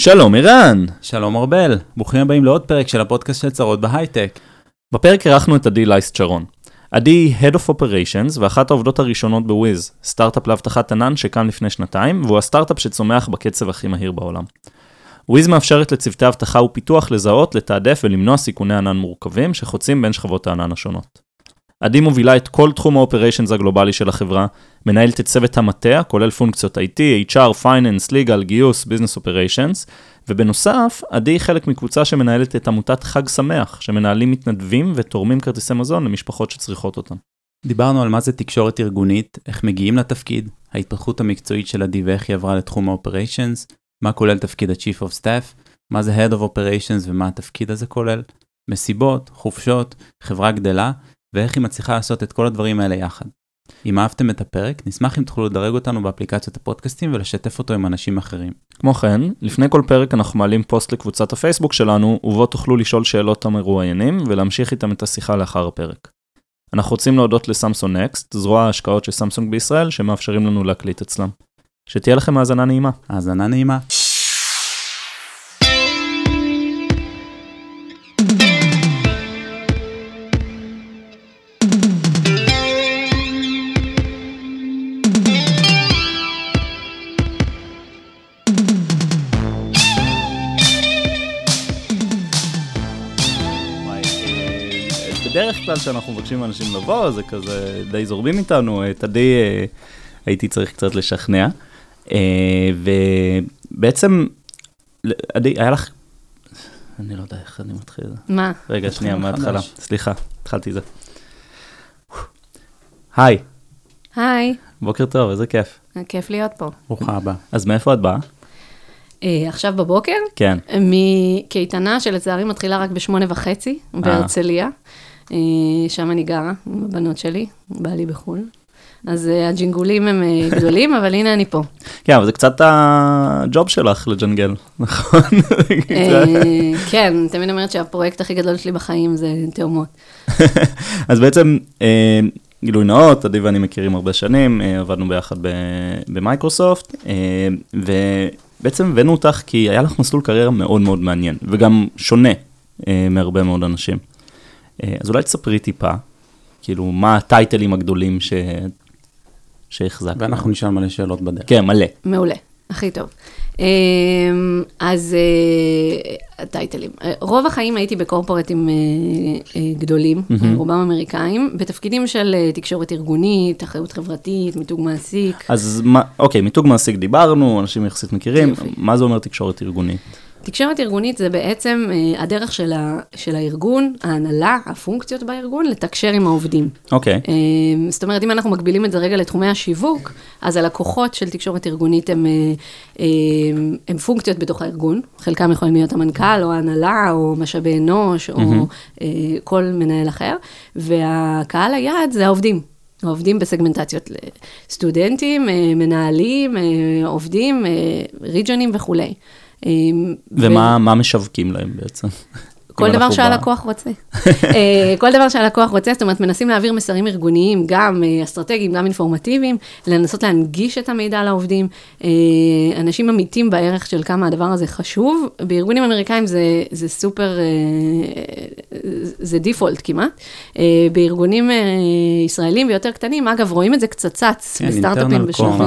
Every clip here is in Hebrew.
שלום ערן! שלום ארבל, ברוכים הבאים לעוד פרק של הפודקאסט של צרות בהייטק. בפרק אירחנו את עדי לייסט שרון. עדי היא Head of Operations ואחת העובדות הראשונות בוויז, סטארט-אפ לאבטחת ענן שקם לפני שנתיים, והוא הסטארט-אפ שצומח בקצב הכי מהיר בעולם. וויז מאפשרת לצוותי אבטחה ופיתוח לזהות, לתעדף ולמנוע סיכוני ענן מורכבים שחוצים בין שכבות הענן השונות. עדי מובילה את כל תחום ה operations הגלובלי של החברה, מנהלת את צוות המטה, כולל פונקציות IT, HR, Finance, Legal, גיוס, Business Operations, ובנוסף, עדי היא חלק מקבוצה שמנהלת את עמותת חג שמח, שמנהלים מתנדבים ותורמים כרטיסי מזון למשפחות שצריכות אותם. דיברנו על מה זה תקשורת ארגונית, איך מגיעים לתפקיד, ההתפתחות המקצועית של עדי ואיך היא עברה לתחום האופריישנס, מה כולל תפקיד ה-Chief of Staff, מה זה Head of Operations ומה התפקיד הזה כולל, מסיבות, חופשות, חברה גדלה, ואיך היא מצליחה לעשות את כל הדברים האלה יחד. אם אהבתם את הפרק, נשמח אם תוכלו לדרג אותנו באפליקציות הפודקאסטים ולשתף אותו עם אנשים אחרים. כמו כן, לפני כל פרק אנחנו מעלים פוסט לקבוצת הפייסבוק שלנו, ובו תוכלו לשאול שאלות המרואיינים ולהמשיך איתם את השיחה לאחר הפרק. אנחנו רוצים להודות לסמסונג נקסט, זרוע ההשקעות של סמסונג בישראל, שמאפשרים לנו להקליט אצלם. שתהיה לכם האזנה נעימה. האזנה נעימה. בדרך כלל כשאנחנו מבקשים מאנשים לבוא, זה כזה די זורמים איתנו, את עדי אה, הייתי צריך קצת לשכנע. אה, ובעצם, עדי, היה לך, אני לא יודע איך אני מתחיל. מה? רגע, שנייה, מההתחלה. סליחה, התחלתי זה. היי, היי, בוקר טוב, איזה כיף. כיף להיות פה. ברוכה הבאה. אז מאיפה את באה? אה, עכשיו בבוקר, כן. מקייטנה שלצערי מתחילה רק בשמונה וחצי בהרצליה, אה, שם אני גרה עם הבנות שלי, בעלי בחו"ל. אז אה, הג'ינגולים הם אה, גדולים, אבל הנה אני פה. כן, אבל זה קצת הג'וב שלך לג'נגל, נכון? אה, כן, אני תמיד אומרת שהפרויקט הכי גדול שלי בחיים זה תאומות. אז בעצם, אה, גילוי נאות, עדי ואני מכירים הרבה שנים, אה, עבדנו ביחד במייקרוסופט, אה, ובעצם הבאנו אותך כי היה לך מסלול קריירה מאוד מאוד מעניין, וגם שונה אה, מהרבה מאוד אנשים. אה, אז אולי תספרי טיפה, כאילו, מה הטייטלים הגדולים ש... שהחזקת. ואנחנו נשאל מלא שאלות בדרך. כן, מלא. מעולה, הכי טוב. אמ, אז אה, הטייטלים. אה, רוב החיים הייתי בקורפורטים אה, אה, גדולים, מהמם. רובם אמריקאים, בתפקידים של אה, תקשורת ארגונית, אחריות חברתית, מיתוג מעסיק. אז מה, אוקיי, מיתוג מעסיק דיברנו, אנשים יחסית מכירים, יופי. מה זה אומר תקשורת ארגונית? תקשורת ארגונית זה בעצם אה, הדרך של, ה, של הארגון, ההנהלה, הפונקציות בארגון, לתקשר עם העובדים. אוקיי, אה, זאת אומרת, אם אנחנו מקבילים את זה רגע לתחומי השיווק, אז הלקוחות של תקשורת ארגונית הם, אה, אה, הם פונקציות בתוך הארגון. חלקם יכולים להיות המנכ"ל, או ההנהלה, או משאבי אנוש, או מהמם. אה, כל מנהל אחר, והקהל היעד זה העובדים. העובדים בסגמנטציות לסטודנטים, מנהלים, עובדים, ריג'נים וכולי. אה, ומה מה משווקים להם בעצם? כל דבר שהלקוח רוצה. אה, כל דבר שהלקוח רוצה, זאת אומרת, מנסים להעביר מסרים ארגוניים, גם אה, אסטרטגיים, גם אינפורמטיביים, לנסות להנגיש את המידע לעובדים. אה, אנשים אמיתים בערך של כמה הדבר הזה חשוב. בארגונים אמריקאים זה, זה סופר, זה דיפולט כמעט. בארגונים ישראלים ויותר קטנים, אגב, רואים את זה קצת צץ, כן, בסטארט-אפים בשלבים...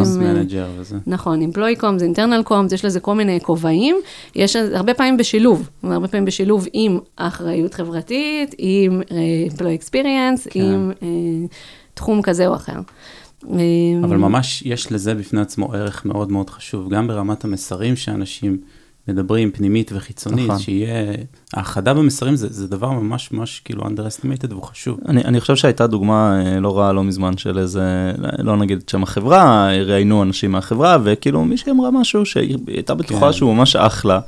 נכון, אמפלואי קומס, אינטרנל קומס, יש לזה כל מיני כובעים, יש הרבה פעמים בשילוב, הרבה פעמים בשילוב עם אחריות חברתית, עם אמפלואי אקספיריאנס, כן. עם אה, תחום כזה או אחר. אה, אבל ממש יש לזה בפני עצמו ערך מאוד מאוד חשוב, גם ברמת המסרים שאנשים מדברים, פנימית וחיצונית, נכון. שיהיה, האחדה במסרים זה, זה דבר ממש ממש כאילו underestimated והוא חשוב. אני, אני חושב שהייתה דוגמה אה, לא רעה לא מזמן של איזה, לא נגיד את שם החברה, ראיינו אנשים מהחברה, וכאילו מישהי אמרה משהו שהיא הייתה בטוחה כן. שהוא ממש אחלה,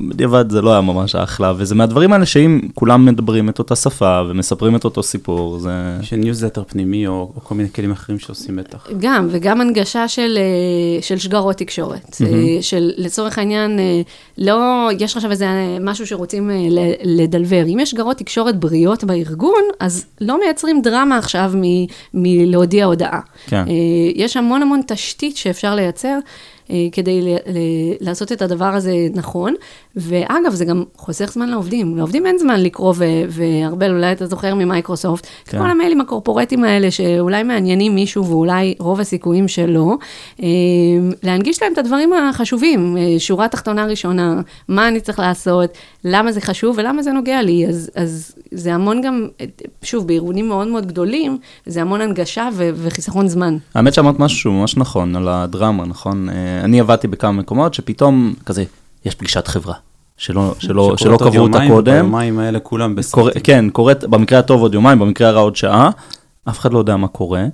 ובדיעבד זה לא היה ממש אחלה, וזה מהדברים האלה שאם כולם מדברים את אותה שפה ומספרים את אותו סיפור, זה... יש ניוזלטר פנימי או, או כל מיני כלים אחרים שעושים בטח. גם, וגם הנגשה של, אה, של שגרות תקשורת. אה, של לצורך העניין, אה, לא, יש עכשיו איזה משהו שרוצים ל- לדלבר. אם יש שגרות תקשורת בריאות בארגון, אז לא מייצרים דרמה עכשיו מ- מלהודיע הודעה. כן. יש המון המון תשתית שאפשר לייצר. אה, כדי ל- ל- לעשות את הדבר הזה נכון. ואגב, זה גם חוסך זמן לעובדים. לעובדים אין זמן לקרוא, וארבל, אולי אתה זוכר ממייקרוסופט, כן. כל המיילים הקורפורטיים האלה, שאולי מעניינים מישהו ואולי רוב הסיכויים שלא, אה, להנגיש להם את הדברים החשובים, אה, שורה תחתונה ראשונה, מה אני צריך לעשות, למה זה חשוב ולמה זה נוגע לי. אז, אז זה המון גם, שוב, בארגונים מאוד מאוד גדולים, זה המון הנגשה ו- וחיסכון זמן. האמת שאמרת משהו ממש נכון, על הדרמה, נכון? אני עבדתי בכמה מקומות שפתאום כזה, יש פגישת חברה, שלא, שלא, שלא קבעו אותה קודם. ביומיים האלה כולם בסרטים. כן, קורית, במקרה הטוב עוד יומיים, במקרה הרע עוד שעה, אף אחד לא יודע מה קורה,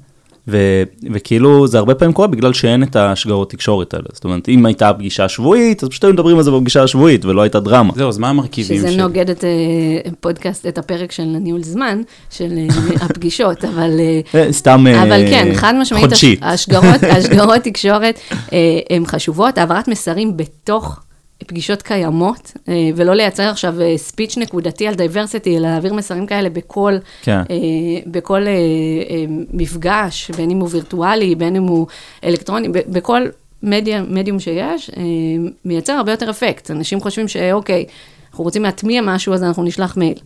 ו, וכאילו זה הרבה פעמים קורה בגלל שאין את השגרות תקשורת האלה. זאת אומרת, אם הייתה פגישה שבועית, אז פשוט היו מדברים על זה בפגישה השבועית, ולא הייתה דרמה. זהו, אז מה המרכיבים שזה של... נוגד את אה, פודקאסט, את הפרק של ניהול זמן, של אה, הפגישות, אבל... אה, סתם אבל כן, חד משמעית, חודשית. השגרות, השגרות תקשורת אה, הן חשובות, העברת מסרים בתוך פגישות קיימות, אה, ולא לייצר עכשיו ספיץ' נקודתי על diversity, אלא להעביר מסרים כאלה בכל, כן. אה, בכל אה, אה, מפגש, בין אם הוא וירטואלי, בין אם הוא אלקטרוני, בכל מדיה, מדיום שיש, אה, מייצר הרבה יותר אפקט. אנשים חושבים שאוקיי, אנחנו רוצים להטמיע משהו, אז אנחנו נשלח מייל.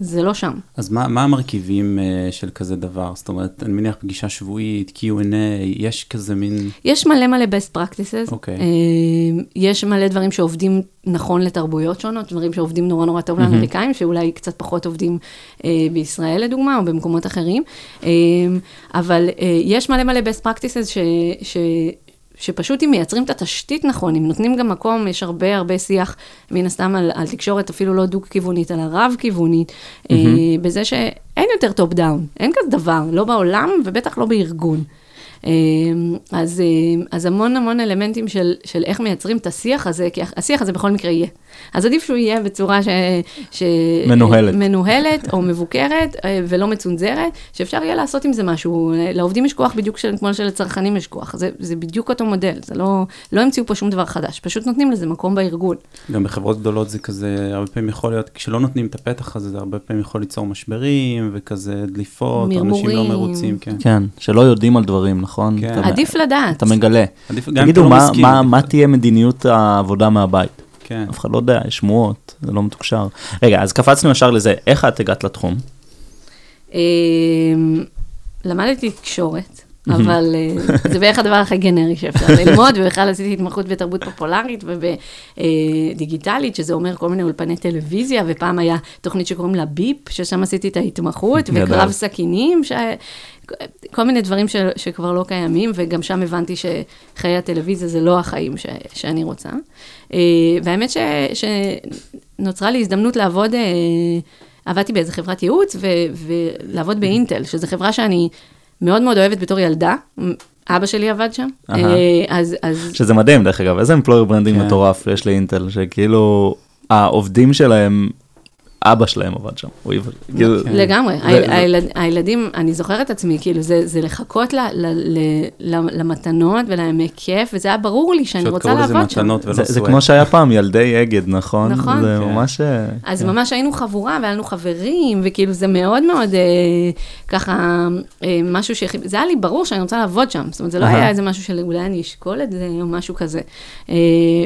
זה לא שם. אז מה, מה המרכיבים uh, של כזה דבר? זאת אומרת, אני מניח פגישה שבועית, Q&A, יש כזה מין... יש מלא מלא best practices. אוקיי. אה, יש מלא דברים שעובדים נכון לתרבויות שונות, דברים שעובדים נורא נורא טוב לאמריקאים, שאולי קצת פחות עובדים אה, בישראל לדוגמה, או במקומות אחרים. אה, אבל אה, יש מלא מלא best practices ש... ש שפשוט אם מייצרים את התשתית נכון, אם נותנים גם מקום, יש הרבה הרבה שיח, מן הסתם על, על תקשורת אפילו לא דו-כיוונית, אלא רב-כיוונית, mm-hmm. אה, בזה שאין יותר top down, אין כזה דבר, לא בעולם ובטח לא בארגון. אה, אז, אה, אז המון המון אלמנטים של, של איך מייצרים את השיח הזה, כי השיח הזה בכל מקרה יהיה. אז עדיף שהוא יהיה בצורה ש... ש מנוהלת. מנוהלת או מבוקרת אה, ולא מצונזרת, שאפשר יהיה לעשות עם זה משהו. לעובדים יש כוח בדיוק של, כמו שלצרכנים יש כוח. זה, זה בדיוק אותו מודל, זה לא, לא המציאו פה שום דבר חדש, פשוט נותנים לזה מקום בארגון. גם בחברות גדולות זה כזה, הרבה פעמים יכול להיות, כשלא נותנים את הפתח הזה, זה הרבה פעמים יכול ליצור משברים, וכזה דליפות, אנשים לא מרמורים. מרוצים, כן. כן, שלא יודעים על דברים, נכון? כן. אתה- עדיף לדעת. אתה מגלה. עדיף, גם אם תגידו, אתה לא מה- מסכים. מה- מה תהיה מדיניות העבודה מהבית? כן. אף אחד לא יודע, יש שמועות, זה לא מתוקשר. רגע, אז קפצנו ישר לזה, איך את הגעת לתחום? אה, למדתי תקשורת, אבל אה, זה בערך הדבר הכי גנרי שאפשר ללמוד, ובכלל עשיתי התמחות בתרבות פופולרית ובדיגיטלית, שזה אומר כל מיני אולפני טלוויזיה, ופעם היה תוכנית שקוראים לה ביפ, ששם עשיתי את ההתמחות. וקרב סכינים, ש... כל מיני דברים ש... שכבר לא קיימים, וגם שם הבנתי שחיי הטלוויזיה זה לא החיים ש... שאני רוצה. אה, והאמת ש... שנוצרה לי הזדמנות לעבוד, אה, עבדתי באיזה חברת ייעוץ, ו... ולעבוד באינטל, שזו חברה שאני מאוד מאוד אוהבת בתור ילדה. אבא שלי עבד שם. אה, אז, אז שזה מדהים, דרך אגב, איזה employer branding כן. מטורף יש לאינטל, שכאילו, העובדים שלהם, אבא שלהם עבד שם. הוא עבד- כאילו, כן. לגמרי, הילדים, אני זוכרת את עצמי, כאילו, זה, זה לחכות ל, ל, ל, ל, למתנות ולימי כיף, וזה היה ברור לי שאני שעוד רוצה קראו לזה לעבוד שם. מתנות ולא זה. כמו שהיה פעם, ילדי אגד, נכון? נכון. זה כן. ממש... אה, אז כן. ממש היינו חבורה והיה לנו חברים, וכאילו זה מאוד מאוד אה, ככה, אה, משהו שהכי, זה היה לי ברור שאני רוצה לעבוד שם, זאת אומרת, זה לא. היה איזה משהו של אולי אני אשקול את זה או משהו כזה.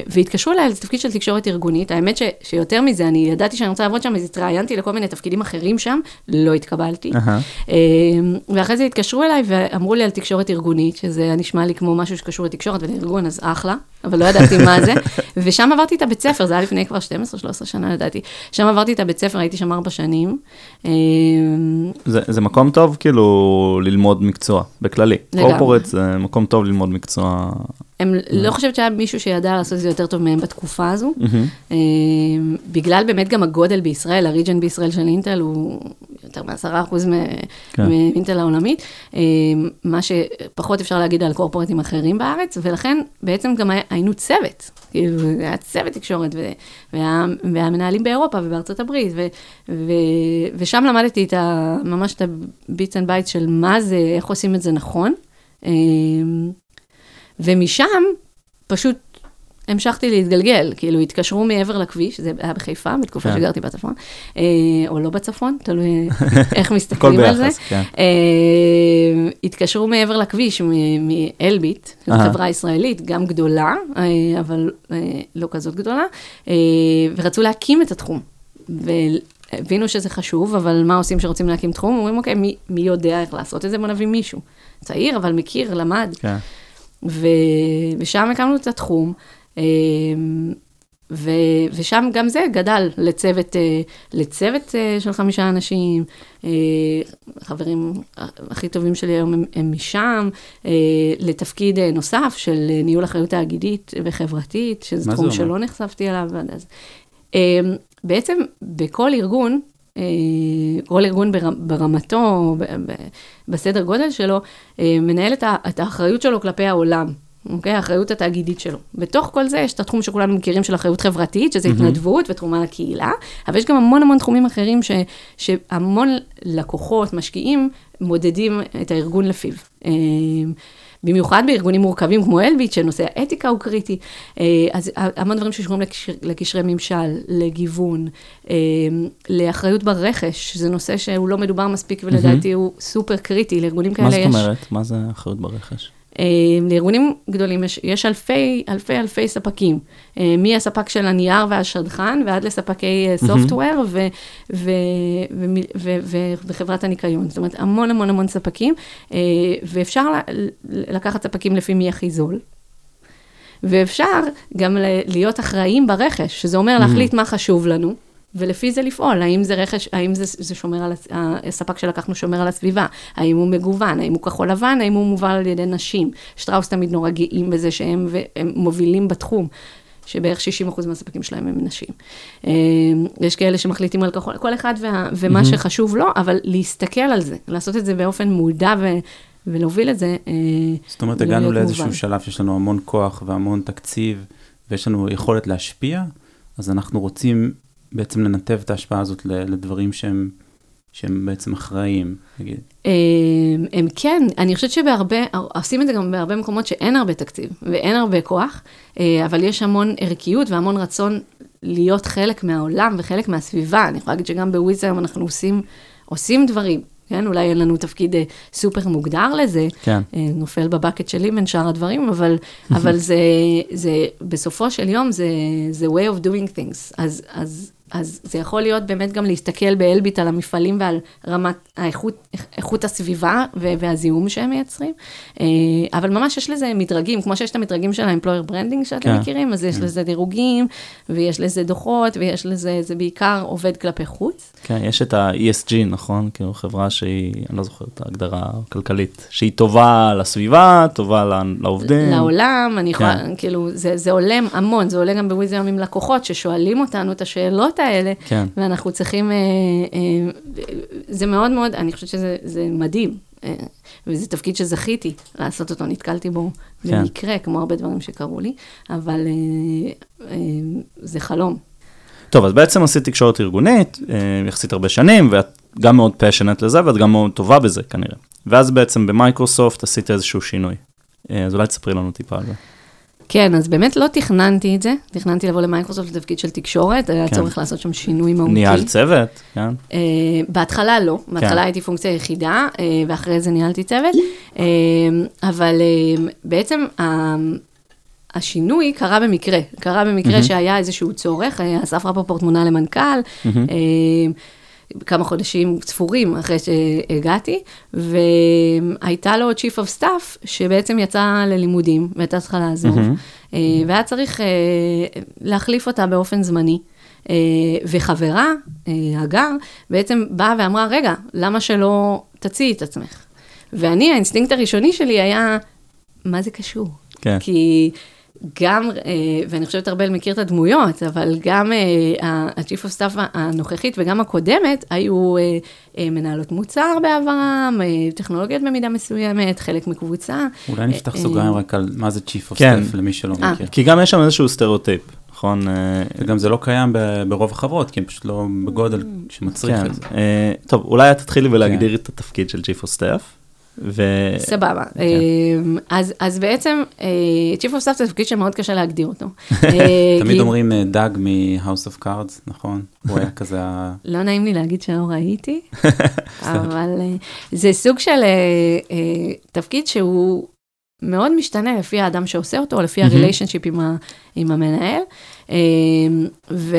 והתקשרו אליי לתפקיד של תקשורת ארגונית, האמת ש, שיותר מזה, אני ידעתי שאני רוצה לעבוד שם, אז התראיינתי לכל מיני תפקידים אחרים שם, לא התקבלתי. אה, ואחרי זה התקשרו אליי ואמרו לי על תקשורת ארגונית, שזה נשמע לי כמו משהו שקשור לתקשורת ולארגון, אז אחלה, אבל לא ידעתי מה זה. ושם עברתי את הבית ספר, זה היה לפני כבר 12-13 שנה לדעתי. שם עברתי את הבית ספר, הייתי שם ארבע שנים. אה, זה, זה מקום טוב כאילו ללמוד מקצוע, בכללי. קורפורט זה מקום טוב ללמוד מקצוע. הם לא חושבת שהיה מישהו שידע לעשות את זה יותר טוב מהם בתקופה הזו. מהמם. אה, בגלל באמת גם הגודל בישראל, ה region בישראל של אינטל הוא יותר מ-10% כן. מאינטל העולמית, אה, מה שפחות אפשר להגיד על corporateים אחרים בארץ, ולכן בעצם גם היינו צוות, כאילו היה צוות תקשורת, ו- והיה, והיה מנהלים באירופה ובארצות הברית, ושם למדתי ממש את ה bits and bytes של מה זה, איך עושים את זה נכון. ומשם פשוט המשכתי להתגלגל, כאילו התקשרו מעבר לכביש, זה היה בחיפה, בתקופה כן. שגרתי בצפון, אה, או לא בצפון, תלוי איך מסתכלים על זה. כן. אה, התקשרו מעבר לכביש מ- מאלביט, זו אהה. חברה ישראלית, גם גדולה, אה, אבל אה, לא כזאת גדולה, אה, ורצו להקים את התחום. והבינו שזה חשוב, אבל מה עושים כשרוצים להקים תחום? אומרים, אוקיי, מי, מי יודע איך לעשות את זה? בוא נביא מישהו. צעיר, אבל מכיר, למד. כן. ו... ושם הקמנו את התחום, אה, ו... ושם גם זה גדל לצוות, אה, לצוות אה, של חמישה אנשים, אה, חברים הכי טובים שלי היום הם, הם משם, לתפקיד נוסף של ניהול אחריות תאגידית וחברתית, שזה תחום? שלא נחשפתי אליו עד אז. בעצם בכל ארגון, כל ארגון בר- ברמתו, בסדר גודל שלו, אה, מנהל את האחריות שלו כלפי העולם. אוקיי? האחריות התאגידית שלו. בתוך כל זה יש את התחום שכולנו מכירים של אחריות חברתית, שזה התנדבות ותרומה לקהילה, אבל יש גם המון המון תחומים אחרים ש, שהמון לקוחות, משקיעים, מודדים את הארגון לפיו. אה, במיוחד בארגונים מורכבים כמו אלביט, שנושא האתיקה הוא קריטי, אה, אז המון דברים שקשורים לקשר, לקשרי ממשל, לגיוון, אה, לאחריות ברכש, זה נושא שהוא לא מדובר מספיק ולדעתי הוא סופר קריטי, לארגונים כאלה מה יש... זאת אומרת? מה זה אחריות ברכש? אה, לארגונים גדולים יש, יש אלפי, אלפי, אלפי ספקים, אה, מהספק של הנייר והשדכן ועד לספקי סופטוור ו, וחברת הניקיון. זאת אומרת, המון המון המון ספקים, אה, ואפשר לקחת ספקים לפי מי הכי זול. ואפשר גם להיות אחראים ברכש, שזה אומר להחליט מה חשוב לנו, ולפי זה לפעול, האם זה רכש, האם זה, זה שומר על, הס- הספק שלקחנו שומר על הסביבה, האם הוא מגוון, האם הוא כחול לבן, האם הוא מובל על ידי נשים. שטראוס תמיד נורא גאים בזה שהם מובילים בתחום. שבערך 60% מהספקים שלהם הם נשים. אה, יש כאלה שמחליטים על כחול, כל אחד וה, ומה שחשוב לו, אבל להסתכל על זה, לעשות את זה באופן מודע ו, ולהוביל את זה. אה, זאת אומרת, הגענו לאיזשהו מובן. שלב שיש לנו המון כוח והמון תקציב, ויש לנו יכולת להשפיע, אז אנחנו רוצים בעצם לנתב את ההשפעה הזאת לדברים שהם, שהם בעצם אחראיים, נגיד. אה, הם כן, אני חושבת שבהרבה, עושים את זה גם בהרבה מקומות שאין הרבה תקציב ואין הרבה כוח, אה, אבל יש המון ערכיות והמון רצון להיות חלק מהעולם וחלק מהסביבה. אני יכולה להגיד שגם בוויז היום אנחנו עושים, עושים דברים. כן, אולי אין לנו תפקיד אה, סופר מוגדר לזה, כן. אה, נופל בבקט שלי בין שאר הדברים, אבל, אבל זה, זה, בסופו של יום זה, זה way of doing things. אז, אז, אז זה יכול להיות באמת גם להסתכל באלביט על המפעלים ועל רמת האיכות, איכות הסביבה והזיהום שהם מייצרים, אה, אבל ממש יש לזה מדרגים, כמו שיש את המדרגים של ה-employer branding שאתם כן. מכירים, אז יש לזה דירוגים, ויש לזה דוחות, ויש לזה, זה בעיקר עובד כלפי חוץ. כן, יש את ה-ESG, נכון? כאילו חברה שהיא, אני לא זוכר את ההגדרה הכלכלית, שהיא טובה לסביבה, טובה לעובדים. לעולם, אני יכולה, כן. כאילו, זה, זה עולה המון, זה עולה גם בוויז היום עם לקוחות ששואלים אותנו את השאלות האלה, כן. ואנחנו צריכים, אה, אה, זה מאוד מאוד, אני חושבת שזה זה מדהים, אה, וזה תפקיד שזכיתי לעשות אותו, נתקלתי בו כן. במקרה, כמו הרבה דברים שקרו לי, אבל זה חלום. טוב, אז בעצם עשית תקשורת ארגונית, יחסית הרבה שנים, ואת גם מאוד פשנט לזה, ואת גם מאוד טובה בזה כנראה. ואז בעצם במייקרוסופט עשית איזשהו שינוי. אז אולי תספרי לנו טיפה על זה. כן, אז באמת לא תכננתי את זה, תכננתי לבוא למייקרוסופט לתפקיד של תקשורת, היה כן. צורך לעשות שם שינוי מהותי. ניהלת צוות, כן? Uh, בהתחלה לא, בהתחלה כן. הייתי פונקציה יחידה, uh, ואחרי זה ניהלתי צוות, uh, אבל בעצם השינוי קרה במקרה, קרה במקרה מהמם. שהיה איזשהו צורך, אסף רפפורט מונה למנכ"ל, מהמם. כמה חודשים ספורים אחרי שהגעתי, והייתה לו Chief of Staff, שבעצם יצא ללימודים, והייתה צריכה לעזוב. אה, והיה צריך אה, להחליף אותה באופן זמני. אה, וחברה, הגר, בעצם באה ואמרה, רגע, למה שלא תציעי את עצמך? ואני, האינסטינקט הראשוני שלי היה, מה זה קשור? כן. כי גם, אה, ואני חושבת ארבל מכיר את הדמויות, אבל גם אה, ה-Chief of Staff הנוכחית וגם הקודמת היו אה, מנהלות מוצר בעברם, טכנולוגיות במידה מסוימת, חלק מקבוצה. אולי נפתח סוגריים רק על מה זה Chief of כן. Staff למי שלא. מכיר. כי גם יש שם איזשהו סטריאוטיפ, נכון? וגם זה לא קיים ברוב החברות, כי הם פשוט לא בגודל שמצריך כן. את זה. טוב, אולי את תתחילי כן. ולהגדיר את התפקיד של Chief of Staff. ו... סבבה. כן. אמ, אז, אז בעצם, אה, Chief of Staff זה תפקיד שמאוד קשה להגדיר אותו. אה, תמיד כי- אומרים אה, דאג מ-House of Cards, נכון? הוא היה כזה. לא נעים לי להגיד שלא ראיתי, אבל זה סוג של תפקיד שהוא מאוד משתנה לפי האדם שעושה אותו, לפי. ה relationship עם, ה- עם המנהל. אה, ו,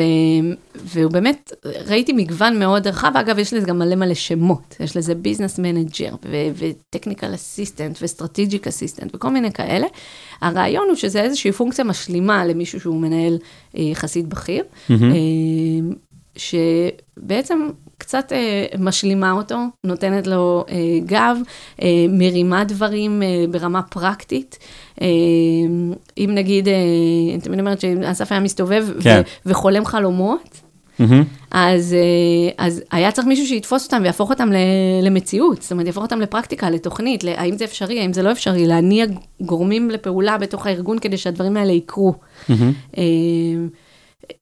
והוא באמת, ראיתי מגוון מאוד רחב, אגב, יש לזה גם מלא מלא שמות, יש לזה business manager, ו technical assistant, ו strategic assistant, וכל מיני כאלה. הרעיון הוא שזה איזושהי פונקציה משלימה למישהו שהוא מנהל אה, יחסית בכיר. שבעצם קצת אה, משלימה אותו, נותנת לו אה, גב, אה, מרימה דברים אה, ברמה פרקטית. אה, אם נגיד, אה, אני תמיד אומרת שאסף היה מסתובב ו- כן. וחולם חלומות, מהמם. אז, אה, אז היה צריך מישהו שיתפוס אותם ויהפוך אותם למציאות, זאת אומרת, יהפוך אותם לפרקטיקה, לתוכנית, האם זה אפשרי, האם זה לא אפשרי, להניע גורמים לפעולה בתוך הארגון כדי שהדברים האלה יקרו. מהמם.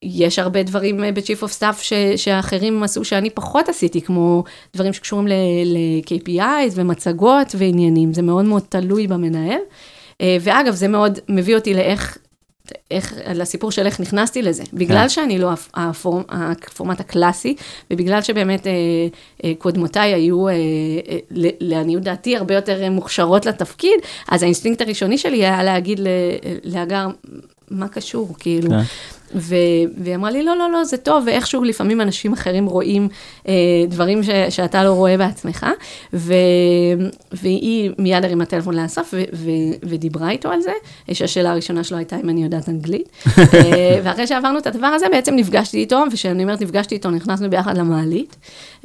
יש הרבה דברים אה, ב-Chief of Staff ש, שאחרים עשו שאני פחות עשיתי, כמו דברים שקשורים ל-KPIs ומצגות ועניינים, זה מאוד מאוד תלוי במנהל. אה, ואגב, זה מאוד מביא אותי לאיך, איך, לסיפור של איך נכנסתי לזה. בגלל שאני לא הפ- הפורמ, הפורמט הקלאסי, ובגלל שבאמת אה, אה, קודמותיי היו, אה, אה, לעניות דעתי, הרבה יותר אה, מוכשרות לתפקיד, אז האינסטינקט הראשוני שלי היה להגיד להגר, מה קשור, כאילו. כן. ו- והיא אמרה לי, לא, לא, לא, זה טוב, ואיכשהו לפעמים אנשים אחרים רואים אה, דברים ש- שאתה לא רואה בעצמך, ו- והיא מיד הרימה טלפון לאסף ו- ו- ודיברה איתו על זה, שהשאלה הראשונה שלו הייתה אם אני יודעת אנגלית, אה, ואחרי שעברנו את הדבר הזה, בעצם נפגשתי איתו, וכשאני אומרת נפגשתי איתו, נכנסנו ביחד למעלית,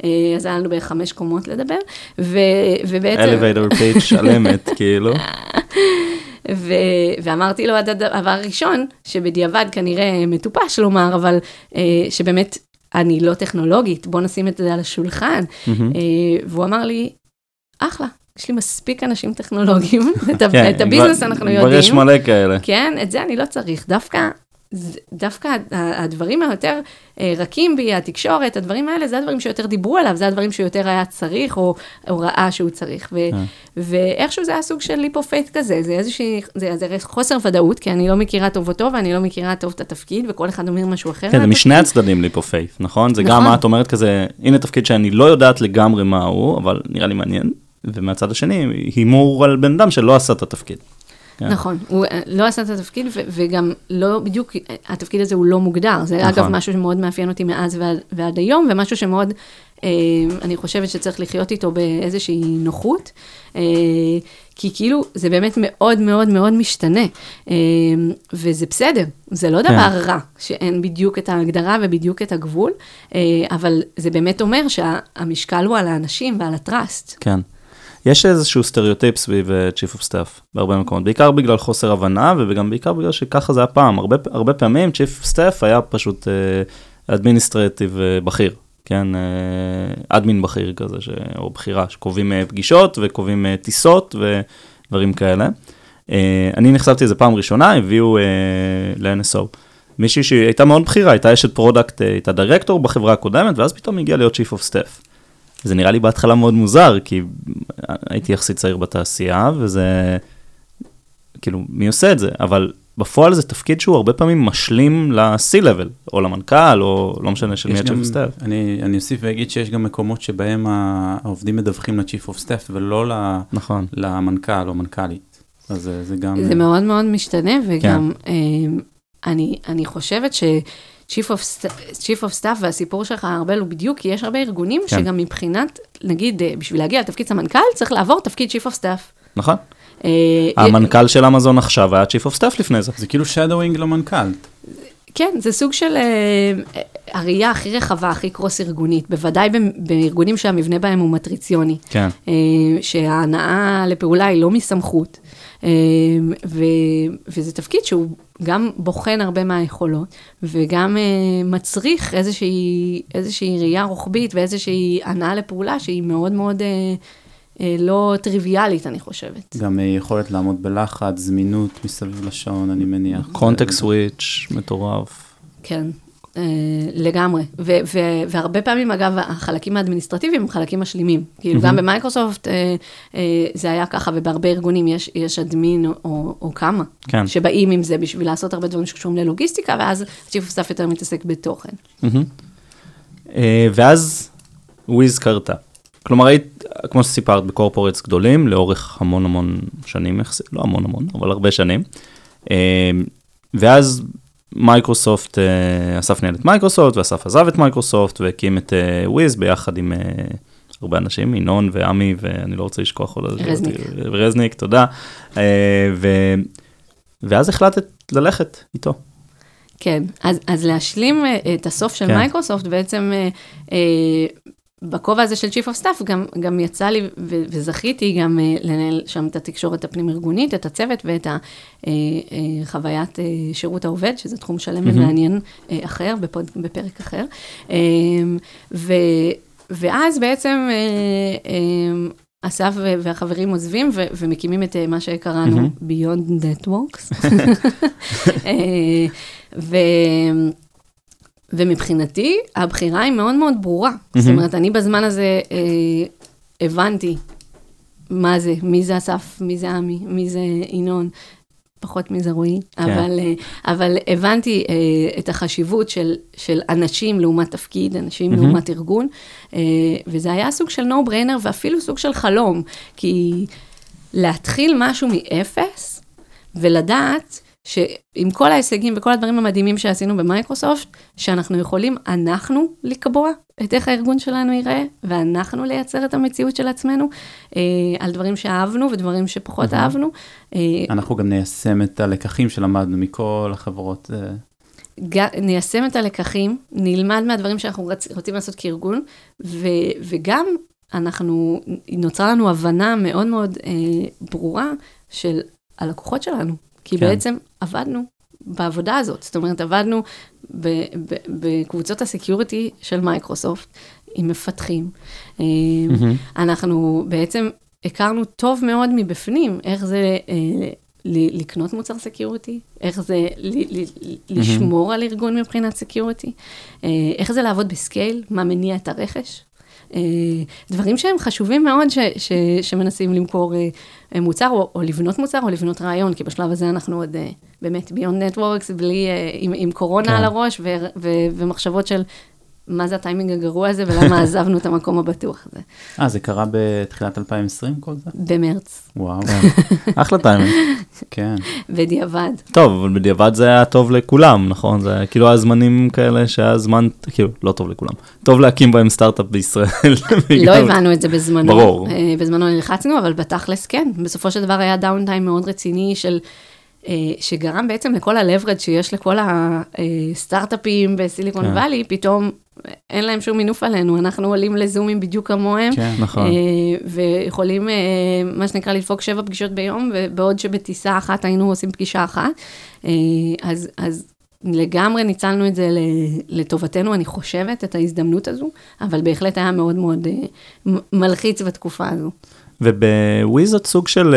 אה, אז היה לנו בערך חמש קומות לדבר, ו- ובעצם... elevator pitch שלמת, כאילו. ו- ואמרתי לו, הדבר הראשון, שבדיעבד כנראה מטופש לומר, אבל אה, שבאמת אני לא טכנולוגית, בוא נשים את זה על השולחן. מהמם. אה, והוא אמר לי, אחלה, יש לי מספיק אנשים טכנולוגיים, את, כן, את הביזנס כבר- אנחנו כבר יש יודעים. מלא כאלה. כן, את זה אני לא צריך, דווקא... דווקא הדברים היותר אה, רכים בי, התקשורת, הדברים האלה, זה הדברים שיותר דיברו עליו, זה הדברים שיותר היה צריך, או, או ראה שהוא צריך. ו, כן. ואיכשהו זה היה סוג של leap of faith כזה, זה איזושהי, זה, זה חוסר ודאות, כי אני לא מכירה טוב אותו, ואני לא מכירה טוב את התפקיד, וכל אחד אומר משהו אחר. כן, זה. משני הצדדים leap of faith, נכון? זה גם נכון. מה את אומרת כזה, הנה תפקיד שאני לא יודעת לגמרי מה הוא, אבל נראה לי מעניין. ומהצד השני, הימור על בן אדם שלא עשה את התפקיד. כן. נכון, הוא אה, לא עשה את התפקיד, ו- וגם לא בדיוק, התפקיד הזה הוא לא מוגדר. זה נכון. אגב משהו שמאוד מאפיין אותי מאז ועד, ועד היום, ומשהו שמאוד, אה, אני חושבת שצריך לחיות איתו באיזושהי נוחות, אה, כי כאילו זה באמת מאוד מאוד מאוד משתנה, אה, וזה בסדר, זה לא כן. דבר רע שאין בדיוק את ההגדרה ובדיוק את הגבול, אה, אבל זה באמת אומר שהמשקל הוא על האנשים ועל הטראסט. כן. יש איזשהו סטריאוטיפ סביב אה, Chief of Staff בהרבה מקומות, בעיקר בגלל חוסר הבנה וגם בעיקר בגלל שככה זה הפעם. הרבה, הרבה פעמים Chief of Staff היה פשוט administrative בכיר, כן, admin בכיר כזה, ש... או בכירה, שקובעים אה, פגישות וקובעים אה, טיסות ודברים כאלה. אה, אני נחשפתי לזה פעם ראשונה, הביאו אה, ל-NSO. מישהי שהיא הייתה מאוד בכירה, הייתה אשת product, אה, הייתה דירקטור בחברה הקודמת, ואז פתאום הגיעה להיות Chief of Staff. זה נראה לי בהתחלה מאוד מוזר, כי הייתי יחסית צעיר בתעשייה, וזה, כאילו, מי עושה את זה? אבל בפועל זה תפקיד שהוא הרבה פעמים משלים ל-C-Level, או למנכ"ל, או לא משנה של מי ה-Chief of Staff. אני אני אוסיף ואגיד שיש גם מקומות שבהם העובדים מדווחים ל-Chief of Staff ולא ל- נכון. למנכ"ל או מנכ"לית. אז זה- זה גם... זה אה, מאוד מאוד משתנה, וגם כן. אה, אני, אני חושבת ש... Chief of, Sta- Chief of Staff והסיפור שלך, ארבל, הוא בדיוק, כי יש הרבה ארגונים כן. שגם מבחינת, נגיד, אה, בשביל להגיע לתפקיד סמנכ"ל, צריך לעבור תפקיד Chief of Staff. נכון. אה, המנכ"ל של אמזון עכשיו היה Chief of Staff לפני זה. זה כאילו shadowing למנכ"ל. כן, זה סוג של אה, הראייה הכי רחבה, הכי קרוס ארגונית, בוודאי ב- בארגונים שהמבנה בהם הוא מטריציוני. כן. אה, שההנאה לפעולה היא לא מסמכות, אה, ו, וזה תפקיד שהוא גם בוחן הרבה מהיכולות, וגם אה, מצריך איזושהי, איזושהי ראייה רוחבית ואיזושהי הנאה לפעולה שהיא מאוד מאוד אה, אה, לא טריוויאלית, אני חושבת. גם יכולת לעמוד בלחץ, זמינות מסביב לשעון, אני מניח. קונטקסט סוויץ', מטורף. כן. אה, לגמרי, ו- ו- והרבה פעמים, אגב, החלקים האדמיניסטרטיביים הם חלקים משלימים. כאילו, גם במייקרוסופט אה, אה, זה היה ככה, ובהרבה ארגונים יש, יש אדמין או, או כמה, כן. שבאים עם זה בשביל לעשות הרבה דברים שקשורים ללוגיסטיקה, ואז of Staff יותר מתעסק בתוכן. ואז וויז קרתה. כלומר, היית, כמו שסיפרת, בקורפורטס גדולים, לאורך המון המון שנים, לא המון המון, אבל הרבה שנים. ואז מייקרוסופט, אה, אסף ניהל את מייקרוסופט, ואסף עזב את מייקרוסופט, והקים את אה, וויז ביחד עם אה, הרבה אנשים, ינון ועמי, ואני לא רוצה לשכוח עוד... רזניק. רזניק, תודה. אה, ו... ואז החלטת ללכת איתו. כן, אז, אז להשלים אה, את הסוף של כן. מייקרוסופט, בעצם אה, אה, בכובע הזה של Chief of Staff, גם, גם יצא לי ו- וזכיתי גם אה, לנהל שם את התקשורת הפנים-ארגונית, את הצוות ואת החוויית אה, שירות העובד, שזה תחום שלם מהמם. ומעניין אה, אחר, בפוד, בפרק אחר. אה, ו, ואז בעצם אה, אה, אסף והחברים עוזבים ו- ומקימים את אה, מה שקראנו מהמם. Beyond Networks. אה, ו... ומבחינתי, הבחירה היא מאוד מאוד ברורה. זאת מהמם. אומרת, אני בזמן הזה אה, הבנתי מה זה, מי זה אסף, מי זה עמי, מי זה ינון, פחות מי זה רועי, אבל, אה, אבל הבנתי אה, את החשיבות של, של אנשים לעומת תפקיד, אנשים מהמם. לעומת ארגון, אה, וזה היה סוג של no brainer ואפילו סוג של חלום, כי להתחיל משהו מאפס ולדעת שעם כל ההישגים וכל הדברים המדהימים שעשינו במייקרוסופט, שאנחנו יכולים אנחנו לקבוע את איך הארגון שלנו ייראה, ואנחנו לייצר את המציאות של עצמנו, אה, על דברים שאהבנו ודברים שפחות מהמם. אהבנו. אה, אנחנו גם ניישם את הלקחים שלמדנו מכל החברות. אה, ניישם את הלקחים, נלמד מהדברים שאנחנו רצ, רוצים לעשות כארגון, ו, וגם אנחנו, נוצרה לנו הבנה מאוד מאוד אה, ברורה של הלקוחות שלנו, כי כן. בעצם עבדנו בעבודה הזאת, זאת אומרת, עבדנו בקבוצות ה security של מייקרוסופט עם מפתחים. מהמם. אנחנו בעצם הכרנו טוב מאוד מבפנים איך זה אה, ל- לקנות מוצר security, איך זה ל- ל- לשמור על ארגון מבחינת security, אה, איך זה לעבוד ב scale, מה מניע את הרכש. אה, דברים שהם חשובים מאוד ש, ש, שמנסים למכור אה, מוצר, או, או לבנות מוצר, או לבנות רעיון, כי בשלב הזה אנחנו עוד אה, באמת ביונד נטוורקס, בלי, עם, עם קורונה כן. על הראש, ו, ו, ומחשבות של מה זה הטיימינג הגרוע הזה, ולמה עזבנו את המקום הבטוח הזה. אה, זה קרה בתחילת 2020 כל זה? במרץ, וואו, אחלה טיימינג. כן. בדיעבד. טוב, אבל בדיעבד זה היה טוב לכולם, נכון? זה כאילו היה זמנים כאלה שהיה זמן, כאילו, לא טוב לכולם. טוב להקים בהם סטארט-אפ בישראל. לא הבנו את זה בזמנו. ברור. אה, בזמנו נלחצנו, אבל בתכלס כן. בסופו של דבר היה downtime מאוד רציני של... אה, שגרם בעצם לכל ה-leverage שיש לכל הסטארט-אפים בסיליקון כן. וואלי, פתאום אין להם שום מינוף עלינו, אנחנו עולים לזומים בדיוק כמוהם. כן. נכון. אה, ויכולים, אה, מה שנקרא, לדפוק שבע פגישות ביום, ובעוד שבטיסה אחת היינו עושים פגישה אחת. אה, אז, אז לגמרי ניצלנו את זה לטובתנו, אני חושבת, את ההזדמנות הזו, אבל בהחלט היה מאוד מאוד אה, מלחיץ בתקופה הזו. ובוויז את סוג של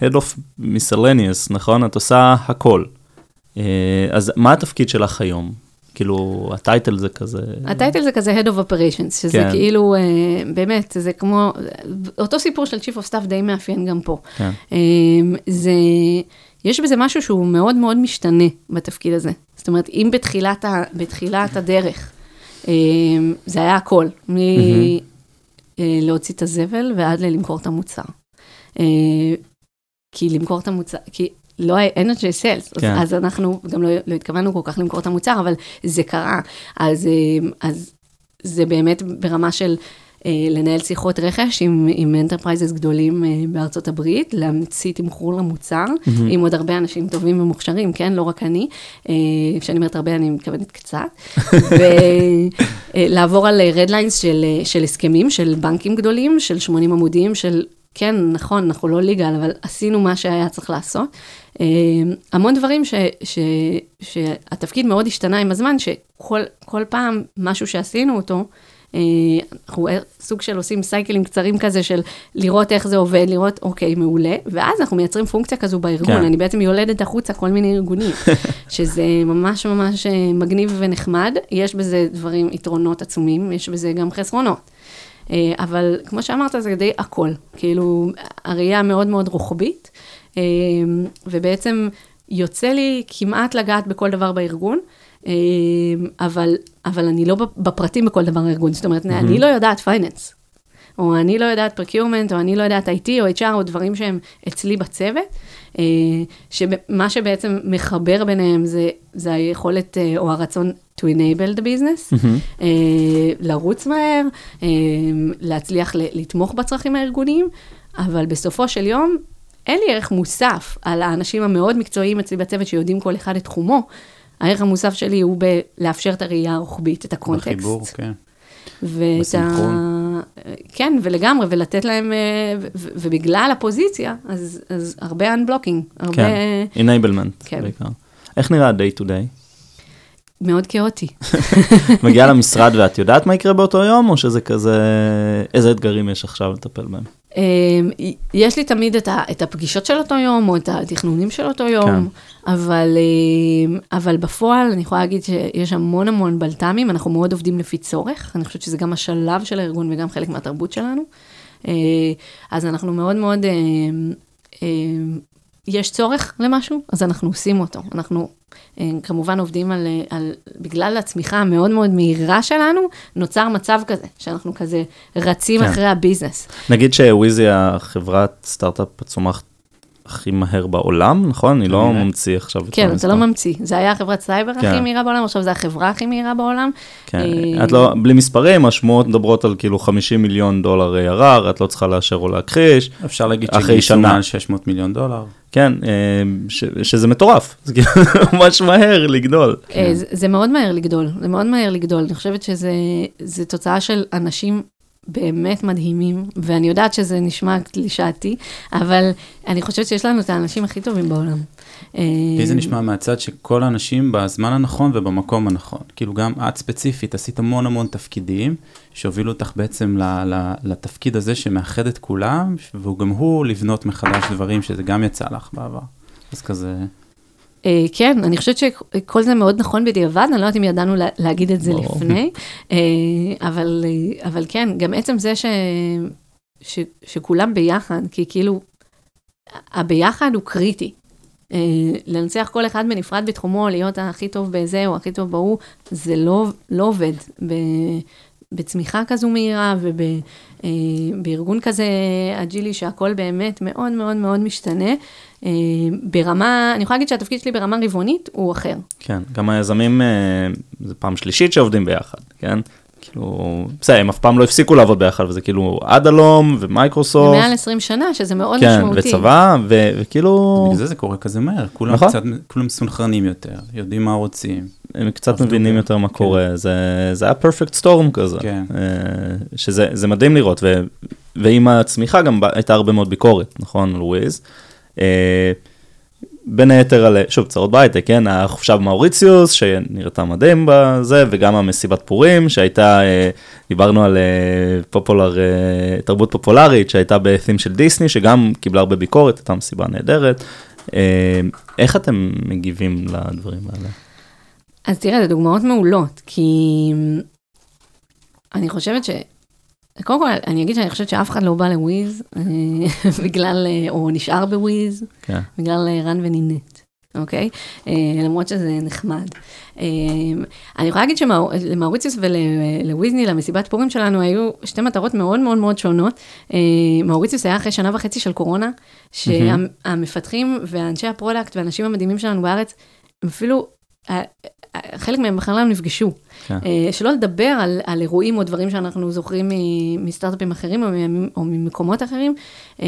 uh, Head of Miscellaneous, נכון? את עושה הכל. Uh, אז מה התפקיד שלך היום? כאילו, הטייטל זה כזה... הטייטל זה כזה Head of Operations, שזה כן. כאילו, אה, באמת, זה כמו, אותו סיפור של Chief of Staff די מאפיין גם פה. כן. אה, זה, יש בזה משהו שהוא מאוד מאוד משתנה בתפקיד הזה. זאת אומרת, אם בתחילת, ה, בתחילת הדרך, זה היה הכל, מלהוציא את הזבל ועד ללמכור את המוצר. אה, כי למכור את המוצר, כי לא, אין אנשי sales, כן. אז, אז אנחנו גם לא, לא התכוונו כל כך למכור את המוצר, אבל זה קרה. אז, אה, אז זה באמת ברמה של אה, לנהל שיחות רכש עם, עם enterprises גדולים אה, בארצות הברית, להמציא תמחור למוצר, מהמם. עם עוד הרבה אנשים טובים ומוכשרים, כן? לא רק אני. אה, כשאני אומרת הרבה, אני מתכוונת קצת. ולעבור על רדליינס של, אה, של הסכמים, של בנקים גדולים, של 80 עמודים, של... כן, נכון, אנחנו לא ליגל, אבל עשינו מה שהיה צריך לעשות. אה, המון דברים ש, ש, שהתפקיד מאוד השתנה עם הזמן, שכל כל פעם משהו שעשינו אותו, אה, אנחנו סוג של עושים סייקלים קצרים כזה של לראות איך זה עובד, לראות, אוקיי, מעולה, ואז אנחנו מייצרים פונקציה כזו בארגון, כן. אני בעצם יולדת החוצה כל מיני ארגונים, שזה ממש ממש אה, מגניב ונחמד, יש בזה דברים, יתרונות עצומים, יש בזה גם חסרונות. אה, אבל כמו שאמרת, זה די הכל, כאילו, הראייה מאוד מאוד רוחבית, אה, ובעצם יוצא לי כמעט לגעת בכל דבר בארגון, אה, אבל, אבל אני לא בפרטים בכל דבר בארגון, זאת אומרת, אני לא יודעת finance, או אני לא יודעת procurement, או אני לא יודעת IT או HR, או דברים שהם אצלי בצוות, אה, שמה שבעצם מחבר ביניהם זה, זה היכולת אה, או הרצון to enable the business, אה, לרוץ מהר, להצליח לתמוך בצרכים הארגוניים, אבל בסופו של יום, אין לי ערך מוסף על האנשים המאוד מקצועיים אצלי בצוות שיודעים כל אחד את תחומו. הערך המוסף שלי הוא בלאפשר את הראייה הרוחבית, את הקונטקסט. בחיבור, כן. ואת ה... כן, ולגמרי, ולתת להם, אה, ו- ובגלל הפוזיציה, אז, אז הרבה unblocking, הרבה... כן, enablement כן. בעיקר. איך נראה ה-day to day? מאוד כאוטי. מגיעה למשרד ואת יודעת מה יקרה באותו יום, או שזה כזה, איזה אתגרים יש עכשיו לטפל בהם? אה, יש לי תמיד את, ה, את הפגישות של אותו יום, או את התכנונים של אותו יום, כן. אבל, אה, אבל בפועל אני יכולה להגיד שיש המון המון בלת"מים, אנחנו מאוד עובדים לפי צורך, אני חושבת שזה גם השלב של הארגון וגם חלק מהתרבות שלנו. אה, אז אנחנו מאוד מאוד, אה, יש צורך למשהו, אז אנחנו עושים אותו. אנחנו כמובן עובדים על, אה, על, בגלל הצמיחה המאוד מאוד מהירה שלנו, נוצר מצב כזה, שאנחנו כזה רצים כן. אחרי ה business. נגיד שוויז היא חברת סטארט-אפ הצומחת הכי מהר בעולם, נכון? אני לא. ממציא עכשיו את כן, אתה. לא ממציא. זה היה חברת סייבר כן. הכי מהירה בעולם, עכשיו זה החברה הכי מהירה בעולם. כן, אה, את לא, בלי מספרים, השמועות מדברות על כאילו 50 מיליון דולר ARR, את לא צריכה לאשר או להכחיש. אפשר להגיד שגייסו. מעל 600 מיליון דולר. כן, אה, ש, שזה מטורף, זה כאילו ממש מהר לגדול. אה, זה- זה מאוד מהר לגדול, זה מאוד מהר לגדול. אני חושבת שזה זה תוצאה של אנשים באמת מדהימים, ואני יודעת שזה נשמע קלישאתי, אבל אני חושבת שיש לנו את האנשים הכי טובים בעולם. אה, לי זה נשמע מהצד שכל האנשים בזמן הנכון ובמקום הנכון. כאילו גם את ספציפית עשית המון המון תפקידים שהובילו אותך בעצם ל, ל, לתפקיד הזה שמאחד את כולם, וגם הוא לבנות מחדש דברים שזה גם יצא לך בעבר. אז כזה, אה, כן, אני חושבת שכל זה מאוד נכון בדיעבד, אני לא יודעת אם ידענו לה- להגיד את זה. לפני, אה, אבל, אה, אבל כן, גם עצם זה ש, ש, שכולם ביחד, כי כאילו, הביחד הוא קריטי. אה, לנצח כל אחד בנפרד בתחומו, להיות הכי טוב בזה או הכי טוב בההוא, זה לא, לא עובד. ב, בצמיחה כזו מהירה ובארגון כזה אג'ילי שהכל באמת מאוד מאוד מאוד משתנה. אה, ברמה, אני יכולה להגיד שהתפקיד שלי ברמה רבעונית הוא אחר. כן, גם היזמים, אה, זו פעם שלישית שעובדים ביחד, כן? כאילו, בסדר, הם אף פעם לא הפסיקו לעבוד ביחד, וזה כאילו עד הלום זה ומייקרוסופט, מעל 20 שנה, שזה מאוד כן, משמעותי. וצבא, ו- וכאילו, בגלל זה זה קורה כזה מהר. כולם נכון. קצת, כולם מסונכרנים יותר, יודעים מה רוצים. הם קצת מבינים. יותר מה כן. קורה, זה, זה היה פרפקט סטורם כזה, כן. אה, שזה זה מדהים לראות, ו, ועם הצמיחה גם הייתה הרבה מאוד ביקורת, נכון. אה, בין היתר על, שוב, צרות בהייטק, כן, החופשה במאוריציוס, שנראתה מדהים בזה, וגם המסיבת פורים, שהייתה, אה, דיברנו על אה, פופולר, אה, תרבות פופולרית, שהייתה בתים של דיסני, שגם קיבלה הרבה ביקורת, הייתה מסיבה נהדרת. אה, איך אתם מגיבים לדברים האלה? אז תראה, זה דוגמאות מעולות, כי אני חושבת ש... קודם כל, אני אגיד שאני חושבת שאף אחד לא בא לוויז, אה, בגלל, אה, או נשאר בוויז, כן. בגלל אה, רן ונינט, אוקיי? למרות שזה נחמד. אני יכולה להגיד שלמאוריציוס ולוויזנילנד, למסיבת פורים שלנו, היו שתי מטרות מאוד מאוד מאוד שונות. מאוריציוס היה אחרי שנה וחצי של קורונה, שהמפתחים ואנשי ה product והאנשים המדהימים שלנו בארץ, הם אפילו, חלק מהם בכלל לא נפגשו. כן. אה, שלא לדבר על, על אירועים או דברים שאנחנו זוכרים מסטארט-אפים אחרים או, או ממקומות אחרים, אה,